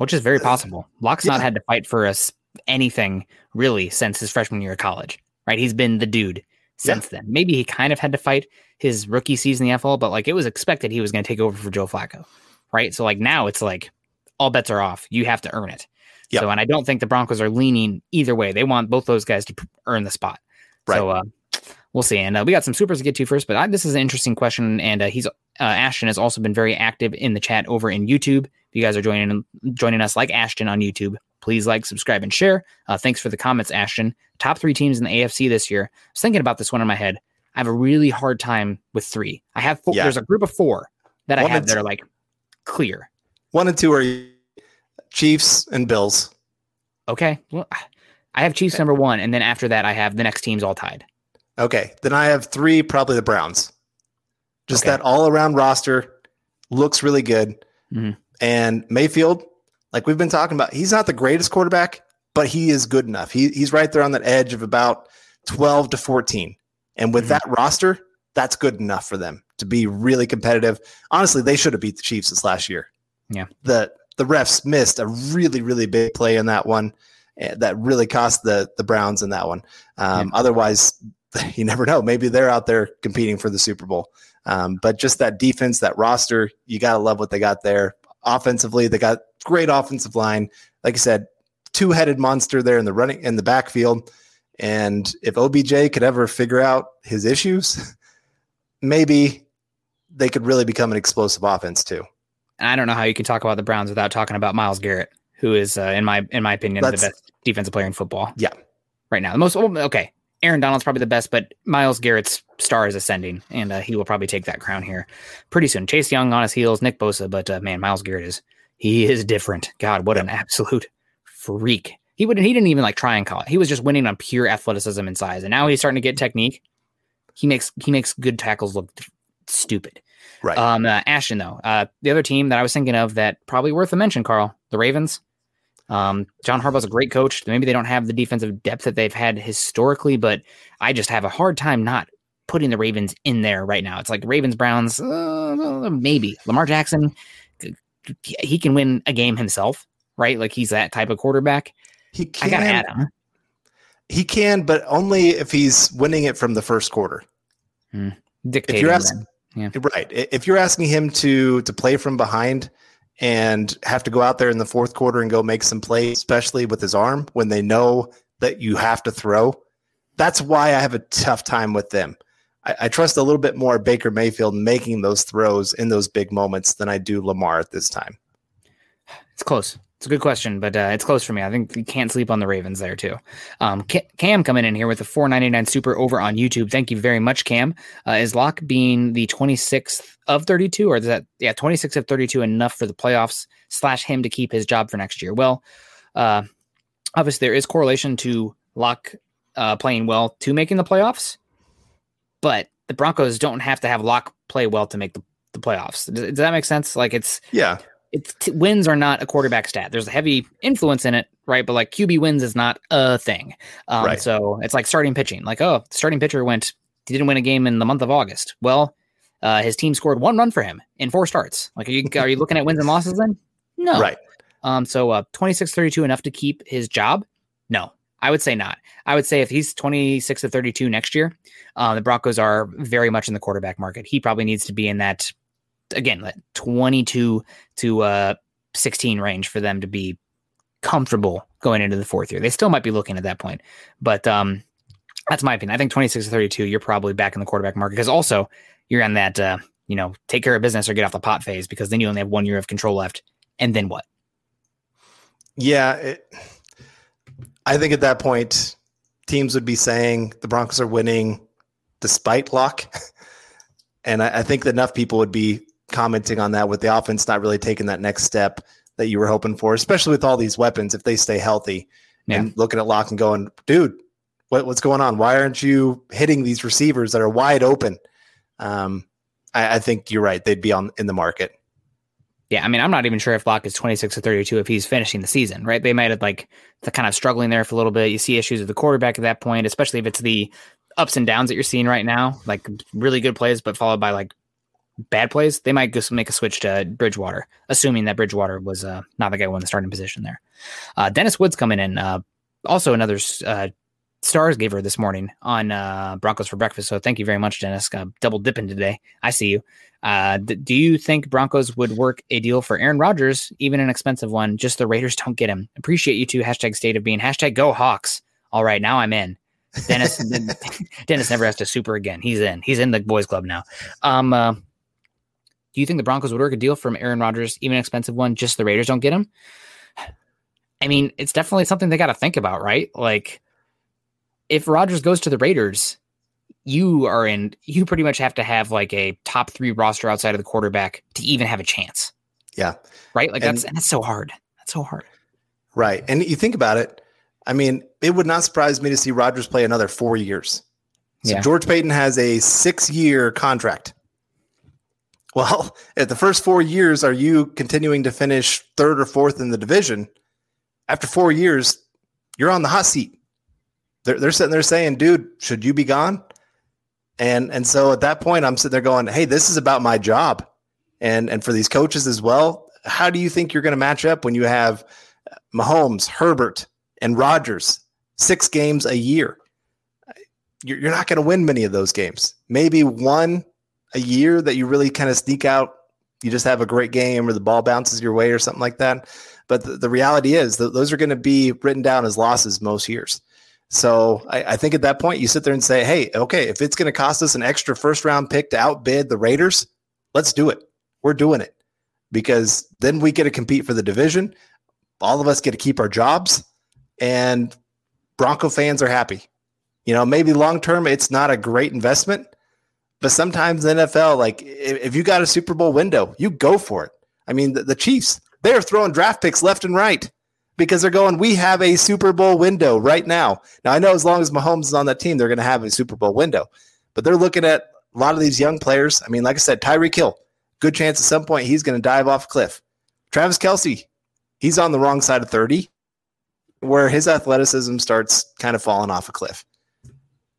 S2: which is very possible. Lock's yeah. not had to fight for us anything really since his freshman year of college, right? He's been the dude since yeah. then. Maybe he kind of had to fight his rookie season in the NFL, but like it was expected he was going to take over for Joe Flacco, right? So like now it's like all bets are off. You have to earn it. Yep. So and I don't think the Broncos are leaning either way. They want both those guys to earn the spot. Right. So uh, we'll see. And uh, we got some supers to get to first, but I, this is an interesting question. And uh, he's uh, Ashton has also been very active in the chat over in YouTube. If you guys are joining joining us like Ashton on YouTube, please like, subscribe, and share. Uh, thanks for the comments, Ashton. Top three teams in the AFC this year. I was thinking about this one in my head. I have a really hard time with three. I have four, yeah. there's a group of four that one I have that are like clear.
S3: One and two are Chiefs and Bills.
S2: Okay. Well, I have Chiefs number one, and then after that, I have the next teams all tied.
S3: Okay. Then I have three, probably the Browns. Just okay. that all around roster looks really good. Mm-hmm. And Mayfield, like we've been talking about, he's not the greatest quarterback, but he is good enough. He, he's right there on that edge of about 12 to 14. And with mm-hmm. that roster, that's good enough for them to be really competitive. Honestly, they should have beat the Chiefs this last year.
S2: Yeah.
S3: The the refs missed a really, really big play in that one eh, that really cost the the Browns in that one. Um, yeah. Otherwise, you never know. Maybe they're out there competing for the Super Bowl. Um, but just that defense, that roster, you got to love what they got there. Offensively, they got great offensive line. Like I said, two headed monster there in the running in the backfield. And if OBJ could ever figure out his issues, maybe they could really become an explosive offense too.
S2: And I don't know how you can talk about the Browns without talking about Myles Garrett, who is, uh, in my in my opinion, the best defensive player in football.
S3: Yeah,
S2: right now. The most okay. Aaron Donald's probably the best, but Myles Garrett's star is ascending, and uh, he will probably take that crown here pretty soon. Chase Young on his heels, Nick Bosa, but uh, man, Miles Garrett is he is different. God, what an absolute freak! He wouldn't—he didn't even like try and call it. He was just winning on pure athleticism and size, and now he's starting to get technique. He makes he makes good tackles look stupid.
S3: Right.
S2: Um, uh, Ashton though, uh, the other team that I was thinking of that probably worth a mention, Carl, the Ravens. Um, John Harbaugh's a great coach. Maybe they don't have the defensive depth that they've had historically, but I just have a hard time not putting the Ravens in there right now. It's like Ravens Browns, uh, maybe Lamar Jackson. He can win a game himself, right? Like he's that type of quarterback.
S3: He
S2: I
S3: can.
S2: gotta add him.
S3: He can, but only if he's winning it from the first quarter.
S2: Dictating
S3: If you're asking,
S2: then.
S3: right, if you're asking him to to play from behind and have to go out there in the fourth quarter and go make some plays, especially with his arm when they know that you have to throw, that's why I have a tough time with them. I, I trust a little bit more Baker Mayfield making those throws in those big moments than I do Lamar at this time.
S2: It's close. It's a good question, but uh, it's close for me. I think you can't sleep on the Ravens there too. Um, Cam coming in here with a 4.99 super over on YouTube. Thank you very much, Cam. Uh, is Lock being the 26th of 32, or is that yeah 26 of 32 enough for the playoffs slash him to keep his job for next year? Well, uh, obviously there is correlation to Lock uh, playing well to making the playoffs, but the Broncos don't have to have Lock play well to make the, the playoffs. Does, does that make sense? Like it's
S3: Yeah,
S2: it's t- wins are not a quarterback stat. There's a heavy influence in it, right? But like QB wins is not a thing. Um,
S3: Right.
S2: So it's like starting pitching. Like, oh, starting pitcher went, he didn't win a game in the month of August. Well, uh, his team scored one run for him in four starts. Like, are you are you looking at wins and losses then? No.
S3: right.
S2: Um. So uh, 26-32 enough to keep his job? No, I would say not. I would say if he's 26 to 32 next year, uh, the Broncos are very much in the quarterback market. He probably needs to be in that again, that 22 to uh 16 range for them to be comfortable going into the fourth year. They still might be looking at that point, but um, that's my opinion. I think 26 to 32, you're probably back in the quarterback market because also you're on that uh, you know, take care of business or get off the pot phase because then you only have one year of control left, and then what?
S3: Yeah, it, I think at that point, teams would be saying the Broncos are winning despite luck, and I, I think enough people would be commenting on that with the offense not really taking that next step that you were hoping for, especially with all these weapons if they stay healthy. And looking at Lock and going, dude, what, what's going on? Why aren't you hitting these receivers that are wide open? Um, I, I think you're right; they'd be on in the market.
S2: Yeah, I mean, I'm not even sure if Lock is 26 or 32 if he's finishing the season, right? They might have like the kind of struggling there for a little bit. You see issues with the quarterback at that point, especially if it's the ups and downs that you're seeing right now, like really good plays, but followed by like bad plays. They might just make a switch to Bridgewater, assuming that Bridgewater was uh, not the guy who won the starting position there. Uh, Dennis Woods coming in, uh, also another uh, stars giver this morning on uh, Broncos for breakfast. So thank you very much, Dennis. Double dipping today. I see you. Uh, do you think Broncos would work a deal for Aaron Rodgers, even an expensive one? Just the Raiders don't get him. Appreciate you too. Hashtag state of being. Hashtag go Hawks. All right, now I'm in. Dennis Dennis never has to super again. He's in. He's in the boys club now. Um, do you think the Broncos would work a deal from Aaron Rodgers, even an expensive one? Just the Raiders don't get him. I mean, it's definitely something they got to think about, right? Like, if Rodgers goes to the Raiders, you are in. You pretty much have to have like a top three roster outside of the quarterback to even have a chance.
S3: Yeah.
S2: Right. Like
S3: And-
S2: that's and that's so hard. That's so hard.
S3: Right. And you think about it, I mean, it would not surprise me to see Rodgers play another four years. So
S2: Yeah.
S3: George Paton has a six year contract. Well, at the first four years, are you continuing to finish third or fourth in the division? After four years, you're on the hot seat. They're, they're sitting there saying, dude, should you be gone? And and so at that point, I'm sitting there going, hey, this is about my job. And and for these coaches as well, how do you think you're going to match up when you have Mahomes, Herbert, and Rodgers, six games a year. You're, you're not going to win many of those games. Maybe one a year that you really kind of sneak out. You just have a great game or the ball bounces your way or something like that. But the, the reality is that those are going to be written down as losses most years. So I, I think at that point you sit there and say, hey, okay, if it's going to cost us an extra first round pick to outbid the Raiders, let's do it. We're doing it because then we get to compete for the division. All of us get to keep our jobs, and Bronco fans are happy. You know, maybe long term it's not a great investment, but sometimes NFL, like if, if you got a Super Bowl window, you go for it. I mean, the, the Chiefs, they're throwing draft picks left and right because they're going, we have a Super Bowl window right now. Now, I know as long as Mahomes is on that team, they're going to have a Super Bowl window, but they're looking at a lot of these young players, I mean, like I said, Tyreek Hill, good chance at some point he's going to dive off a cliff. Travis Kelce, he's on the wrong side of 30, where his athleticism starts kind of falling off a cliff.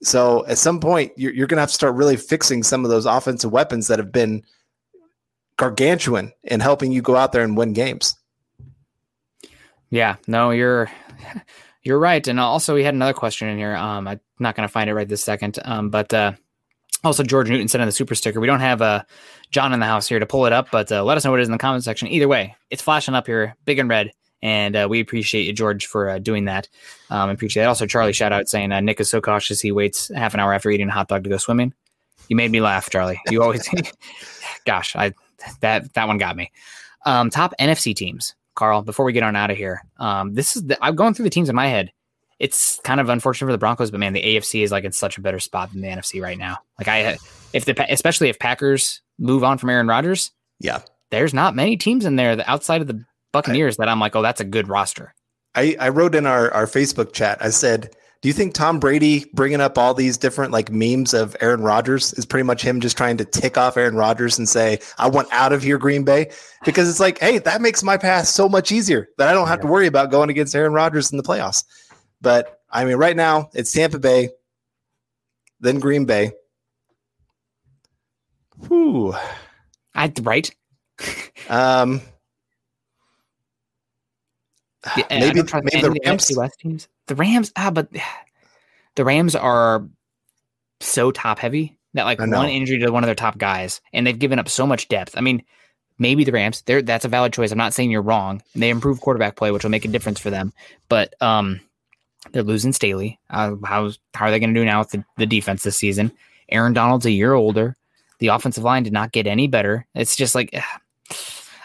S3: So at some point, you're, you're going to have to start really fixing some of those offensive weapons that have been gargantuan in helping you go out there and win games.
S2: Yeah, no, you're you're right. And also, we had another question in here. Um, I'm not going to find it right this second. Um, but uh, also George Newton sent in the super sticker. We don't have uh, John in the house here to pull it up, but uh, let us know what it is in the comment section. Either way, it's flashing up here, big and red. And uh, we appreciate you, George, for uh, doing that. Um, appreciate it. Also, Charlie, shout out saying uh, Nick is so cautious he waits half an hour after eating a hot dog to go swimming. You made me laugh, Charlie. You always, gosh, I that that one got me. Um, top NFC teams, Carl. Before we get on out of here, um, this is the, I'm going through the teams in my head. It's kind of unfortunate for the Broncos, but man, the AFC is like in such a better spot than the NFC right now. Like I, if the especially if Packers move on from Aaron Rodgers,
S3: yeah,
S2: there's not many teams in there that outside of the Buccaneers I, that I'm like, oh, that's a good roster.
S3: I, I wrote in our, our Facebook chat, I said, do you think Tom Brady bringing up all these different like memes of Aaron Rodgers is pretty much him just trying to tick off Aaron Rodgers and say, I want out of here, Green Bay? Because it's like, hey, that makes my path so much easier that I don't have yeah. to worry about going against Aaron Rodgers in the playoffs. But I mean, right now it's Tampa Bay, then Green Bay. Whew.
S2: I right.
S3: um,
S2: yeah, maybe, maybe the Rams. The West teams. The Rams, ah, but the Rams are so top heavy that like one injury to one of their top guys, and they've given up so much depth. I mean, maybe the Rams. They're that's a valid choice. I'm not saying you're wrong. They improve quarterback play, which will make a difference for them. But um, they're losing Staley. Uh, how how are they going to do now with the, the defense this season? Aaron Donald's a year older. The offensive line did not get any better. It's just like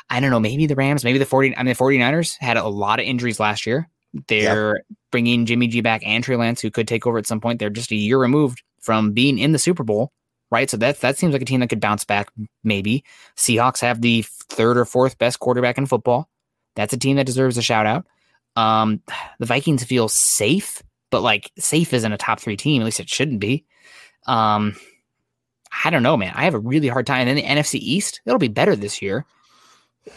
S2: I don't know, maybe the Rams, maybe the 40 I mean the 49ers had a lot of injuries last year. They're yep. bringing Jimmy G back and Trey Lance who could take over at some point. They're just a year removed from being in the Super Bowl, right? So that that seems like a team that could bounce back maybe. Seahawks have the third or fourth best quarterback in football. That's a team that deserves a shout out. Um, the Vikings feel safe, but like safe isn't a top 3 team, at least it shouldn't be. Um, I don't know, man. I have a really hard time. And then the NFC East, it'll be better this year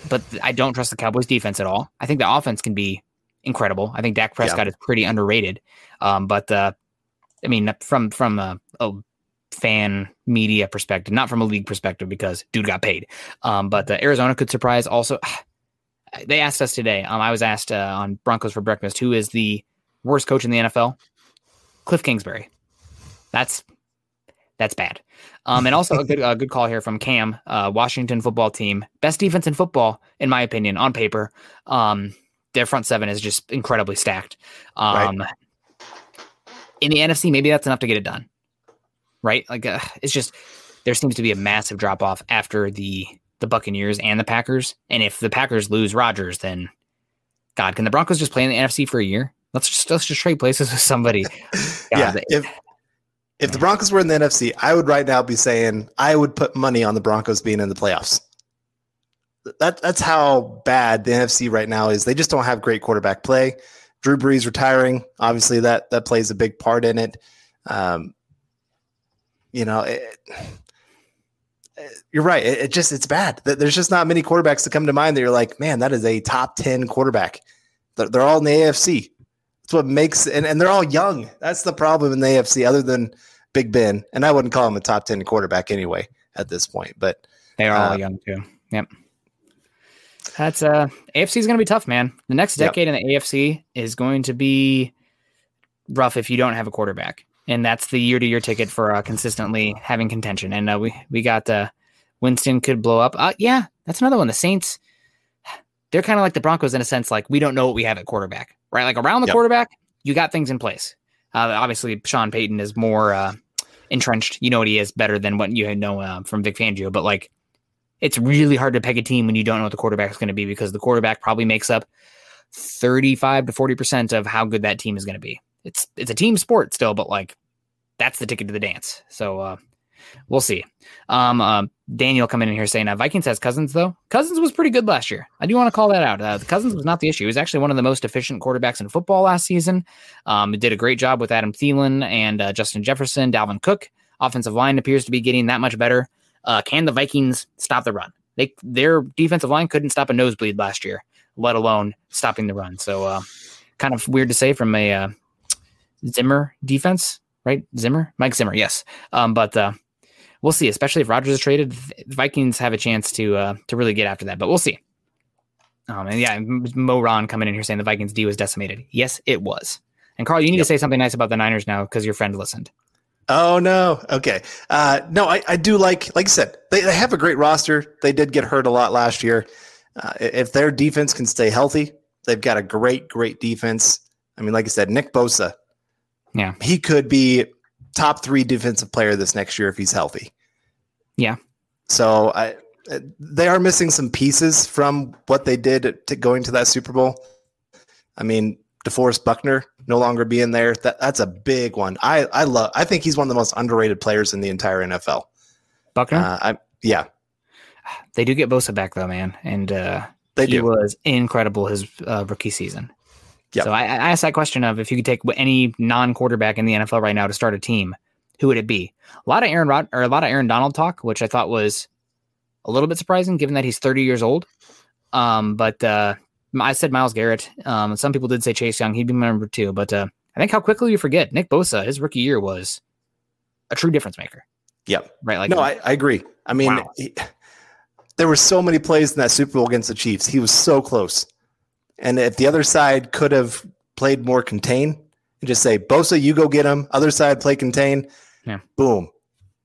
S2: but I don't trust the Cowboys defense at all. I think the offense can be incredible. I think Dak Prescott yeah. is pretty underrated. Um, but uh, I mean, from from a, a, fan media perspective, not from a league perspective, because dude got paid. Um, but uh, Arizona could surprise. Also, they asked us today. Um, I was asked uh, on Broncos for breakfast who is the worst coach in the NFL. Kliff Kingsbury. That's that's bad. Um, and also a good a good call here from Cam, uh, Washington football team, best defense in football in my opinion on paper. Um, their front seven is just incredibly stacked. Um, right. In the NFC, maybe that's enough to get it done, right? Like uh, it's just there seems to be a massive drop off after the the Buccaneers and the Packers, and if the Packers lose Rodgers, then God, can the Broncos just play in the NFC for a year? Let's just let's just trade places with somebody. God,
S3: yeah, if if the Broncos were in the NFC, I would right now be saying I would put money on the Broncos being in the playoffs. That that's how bad the NFC right now is. They just don't have great quarterback play. Drew Brees retiring, obviously that that plays a big part in it. Um, you know, it, you're right. It, it, just it's bad. There's just not many quarterbacks that come to mind that you're like, man, that is a top ten quarterback. They're, they're all in the AFC. That's what makes and, and they're all young. That's the problem in the AFC, other than Big Ben. And I wouldn't call him a top 10 quarterback anyway at this point. But
S2: they are all uh, young too. Yep. That's uh AFC is gonna be tough, man. The next decade yep. in the AFC is going to be rough if you don't have a quarterback. And that's the year to year ticket for uh, consistently having contention. And uh, we we got uh Winston could blow up. Uh yeah, that's another one. The Saints, they're kind of like the Broncos in a sense, like we don't know what we have at quarterback right? Like around the yep. quarterback, you got things in place. Uh, obviously, Sean Payton is more uh, entrenched. You know what he is better than what you know uh, from Vic Fangio. But like, it's really hard to peg a team when you don't know what the quarterback is going to be because the quarterback probably makes up thirty-five to forty percent of how good that team is going to be. It's it's a team sport still, but like that's the ticket to the dance. So uh, we'll see. Um, uh, Daniel coming in here saying uh, Vikings has Cousins though. Cousins was pretty good last year. I do want to call that out. Uh, Cousins was not the issue. He was actually one of the most efficient quarterbacks in football last season. Um, did a great job with Adam Thielen and uh, Justin Jefferson, Dalvin Cook. offensive line appears to be getting that much better. Uh, can the Vikings stop the run? They their defensive line couldn't stop a nosebleed last year, let alone stopping the run. So, uh, kind of weird to say from a uh, Zimmer defense, right? Zimmer, Mike Zimmer, yes. Um, but uh, we'll see. Especially if Rodgers is traded, the Vikings have a chance to uh, to really get after that. But we'll see. Um, and yeah, Mo Ron coming in here saying the Vikings D was decimated. Yes, it was. And Carl, you need yep. to say something nice about the Niners now because your friend listened.
S3: Oh no. Okay. Uh, no, I, I do like, like you said, they, they have a great roster. They did get hurt a lot last year. Uh, if their defense can stay healthy, they've got a great, great defense. I mean, like I said, Nick Bosa,
S2: yeah,
S3: he could be top three defensive player this next year if he's healthy.
S2: Yeah.
S3: So I, they are missing some pieces from what they did to going to that Super Bowl. I mean, DeForest Buckner no longer being there. That that's a big one. I I love. I think he's one of the most underrated players in the entire NFL.
S2: Buckner.
S3: Uh, I yeah.
S2: They do get Bosa back though, man, and uh,
S3: they
S2: he
S3: do.
S2: was incredible his uh, rookie season.
S3: Yep.
S2: So I, I asked that question of if you could take any non-quarterback in the NFL right now to start a team, who would it be? A lot of Aaron Rod or a lot of Aaron Donald talk, which I thought was a little bit surprising given that he's 30 years old. Um, but uh, I said Myles Garrett. Um, some people did say Chase Young. He'd be my number two. But uh, I think how quickly you forget Nick Bosa, his rookie year was a true difference maker.
S3: Yep.
S2: Right. Like
S3: no, I, I agree. I mean, wow. he, there were so many plays in that Super Bowl against the Chiefs. He was so close. And if the other side could have played more contain and just say, Bosa, you go get him. Other side play contain.
S2: Yeah.
S3: Boom.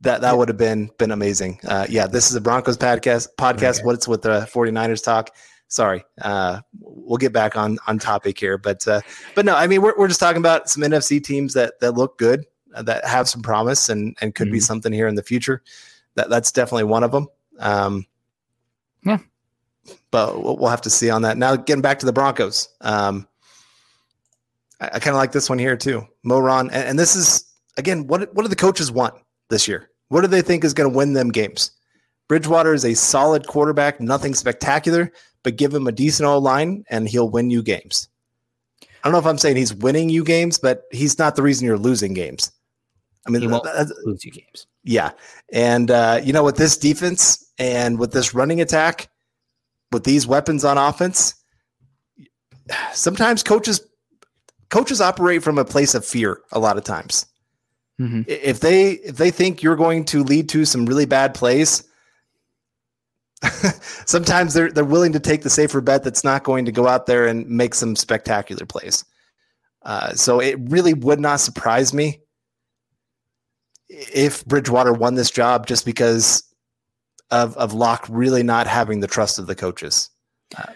S3: That that would have been been amazing. Uh, yeah, this is a Broncos podcast. Podcast. Okay. What's with the 49ers talk? sorry. Uh, we'll get back on on topic here, but uh, but no, I mean we're we're just talking about some NFC teams that that look good, uh, that have some promise, and and could mm-hmm. be something here in the future. That that's definitely one of them. Um,
S2: yeah,
S3: but we'll, have to see on that. Now, getting back to the Broncos, um, I, I kind of like this one here too, Moron, and, and this is again what what do the coaches want this year? What do they think is going to win them games? Bridgewater is a solid quarterback, nothing spectacular, but give him a decent old line and he'll win you games. I don't know if I'm saying he's winning you games, but he's not the reason you're losing games. I mean,
S2: he won't lose you games.
S3: Yeah, and uh, you know, with this defense and with this running attack, with these weapons on offense, sometimes coaches coaches operate from a place of fear. A lot of times,
S2: mm-hmm.
S3: if they if they think you're going to lead to some really bad plays, sometimes they're they're willing to take the safer bet that's not going to go out there and make some spectacular plays. Uh, so it really would not surprise me if Bridgewater won this job just because of of Lock really not having the trust of the coaches.
S2: Uh,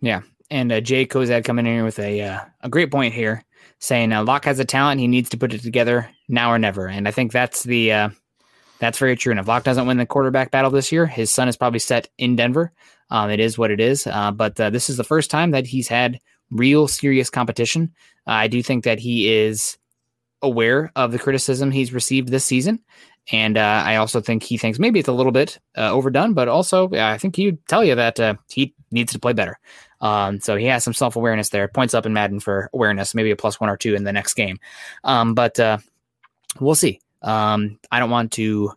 S2: yeah, and uh, Jay Kozad coming in here with a uh, a great point here, saying uh, Lock has a talent, he needs to put it together now or never, and I think that's the uh, that's very true. And if Lock doesn't win the quarterback battle this year, his sun is probably set in Denver. Um, it is what it is. Uh, but uh, this is the first time that he's had real serious competition. I do think that he is aware of the criticism he's received this season. And uh, I also think he thinks maybe it's a little bit uh, overdone, but also I think he'd tell you that uh, he needs to play better. Um, so he has some self awareness there. Points up in Madden for awareness, maybe a plus one or two in the next game. Um, but we'll see. Um, I don't want to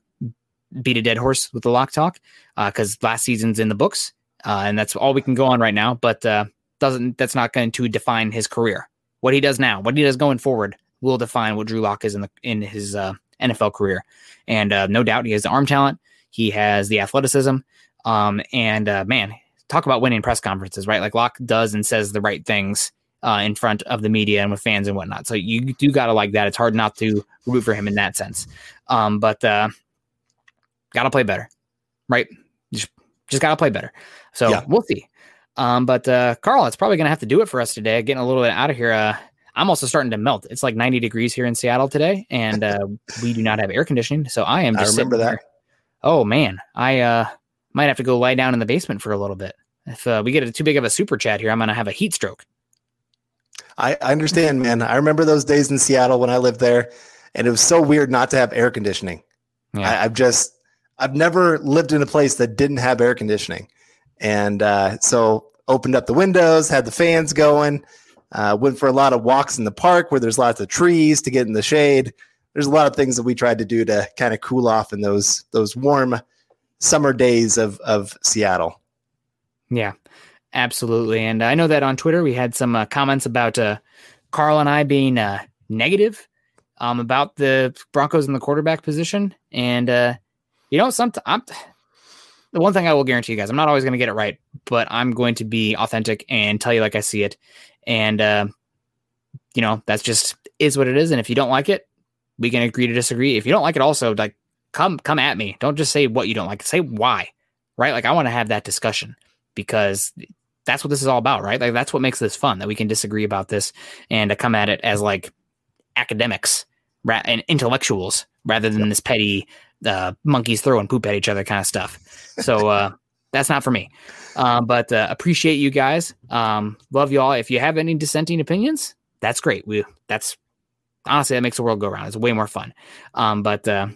S2: beat a dead horse with the lock talk because uh, last season's in the books, uh, and that's all we can go on right now. But uh, doesn't that's not going to define his career. What he does now, what he does going forward, will define what Drew Lock is in the in his uh, NFL career. And uh, no doubt, he has the arm talent, he has the athleticism, um, and uh, man, talk about winning press conferences, right? Like Lock does and says the right things uh, in front of the media and with fans and whatnot. So you do got to like that. It's hard not to root for him in that sense. Um, but uh, got to play better, right? Just, just got to play better. So yeah. we'll see. Um, but uh, Carl, it's probably going to have to do it for us today. Getting a little bit out of here. Uh, I'm also starting to melt. It's like 90 degrees here in Seattle today, and uh, we do not have air conditioning. So I am just
S3: I remember that.
S2: There. Oh man, I uh, might have to go lie down in the basement for a little bit. If uh, we get a, too big of a super chat here, I'm going to have a heat stroke.
S3: I, I understand, man. I remember those days in Seattle when I lived there, and it was so weird not to have air conditioning. Yeah. I, I've just I've never lived in a place that didn't have air conditioning, and uh, so opened up the windows, had the fans going, uh, went for a lot of walks in the park where there's lots of trees to get in the shade. there's a lot of things that we tried to do to kind of cool off in those those warm summer days of of Seattle.
S2: Yeah, absolutely. And I know that on Twitter we had some uh, comments about uh, Carl and I being uh, negative um, about the Broncos in the quarterback position. And uh, you know, sometimes the one thing I will guarantee you guys, I'm not always going to get it right, but I'm going to be authentic and tell you like I see it. And uh, you know, that's just is what it is. And if you don't like it, we can agree to disagree. If you don't like it, also like come come at me. Don't just say what you don't like. Say why. Right? Like I want to have that discussion because that's what this is all about, right? Like that's what makes this fun that we can disagree about this and to come at it as like academics ra- and intellectuals rather than this petty uh, monkeys throwing poop at each other kind of stuff. So uh, that's not for me. Um, but uh, appreciate you guys. Um, love you all. If you have any dissenting opinions, that's great. We that's honestly that makes the world go around. It's way more fun. Um, but uh,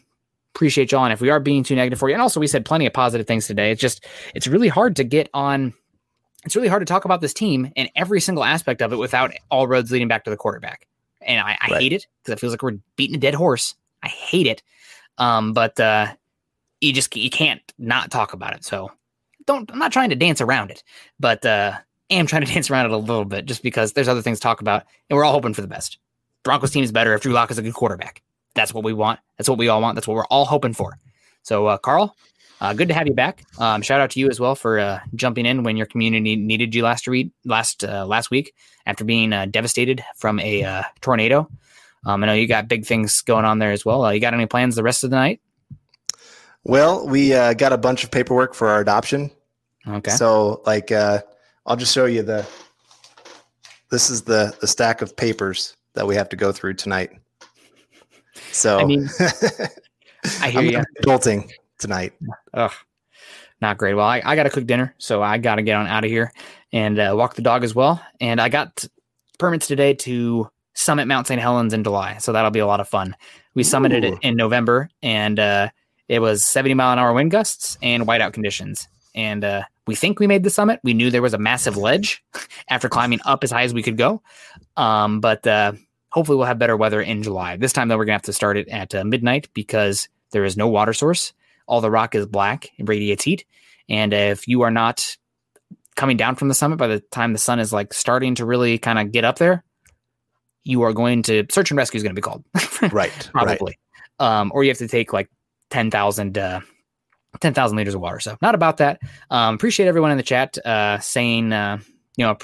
S2: appreciate y'all. And if we are being too negative for you, and also we said plenty of positive things today. It's just it's really hard to get on. It's really hard to talk about this team and every single aspect of it without all roads leading back to the quarterback. And I, I right. hate it because it feels like we're beating a dead horse. I hate it. Um, but uh, you just you can't not talk about it. So don't. I'm not trying to dance around it, but uh, am trying to dance around it a little bit just because there's other things to talk about, and we're all hoping for the best. Broncos team is better if Drew Lock is a good quarterback. That's what we want. That's what we all want. That's what we're all hoping for. So, uh, Carl, uh, good to have you back. Um, shout out to you as well for uh, jumping in when your community needed you last week. Last uh, last week, after being uh, devastated from a uh, tornado. Um, I know you got big things going on there as well. Uh, you got any plans the rest of the night?
S3: Well, we got a bunch of paperwork for our adoption.
S2: Okay.
S3: So, like, I'll just show you the. This is the the stack of papers that we have to go through tonight. So,
S2: I mean, I hear you.
S3: Adulting tonight.
S2: Ugh, not great. Well, I, I got to cook dinner, so I got to get on out of here and uh, walk the dog as well. And I got permits today to summit Mount St. Helens in July, so that'll be a lot of fun. We summited Ooh. it in November, and uh, it was 70 mile an hour wind gusts and whiteout conditions. And uh, we think we made the summit. We knew there was a massive ledge after climbing up as high as we could go. Um, but uh, hopefully, we'll have better weather in July. This time, though, we're going to have to start it at uh, midnight because there is no water source. All the rock is black, it radiates heat. And if you are not coming down from the summit by the time the sun is like starting to really kind of get up there, you are going to search and rescue is going to be called.
S3: right.
S2: Probably. Right. Um, or you have to take like 10,000 uh, 10,000 liters of water. So not about that. Um, appreciate everyone in the chat uh, saying, uh, you know,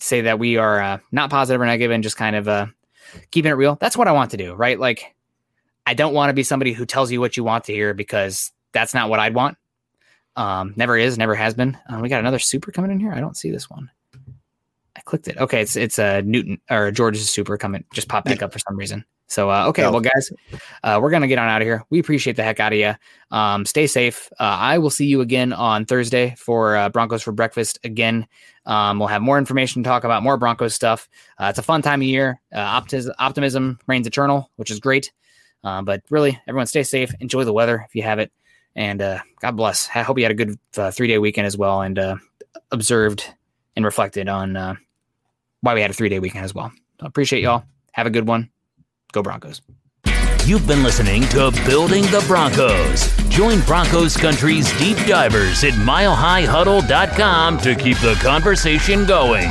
S2: say that we are uh, not positive or negative and just kind of uh, keeping it real. That's what I want to do, right? Like, I don't want to be somebody who tells you what you want to hear because that's not what I'd want. Um, never is, never has been. Uh, we got another super coming in here. I don't see this one. I clicked it. Okay, it's it's a uh, Newton or George's super coming, just pop back up for some reason. So, uh, okay, well, guys, uh, we're going to get on out of here. We appreciate the heck out of you. Um, stay safe. Uh, I will see you again on Thursday for uh, Broncos for Breakfast again. Um, we'll have more information to talk about, more Broncos stuff. Uh, it's a fun time of year. Uh, optis- optimism reigns eternal, which is great. but really, everyone stay safe. Enjoy the weather if you have it. And God bless. I hope you had a good three day weekend as well and observed and reflected on why we had a three day weekend as well. So appreciate y'all. Have a good one. Go Broncos.
S1: You've been listening to Building the Broncos. Join Broncos Country's deep divers at milehighhuddle.com to keep the conversation going.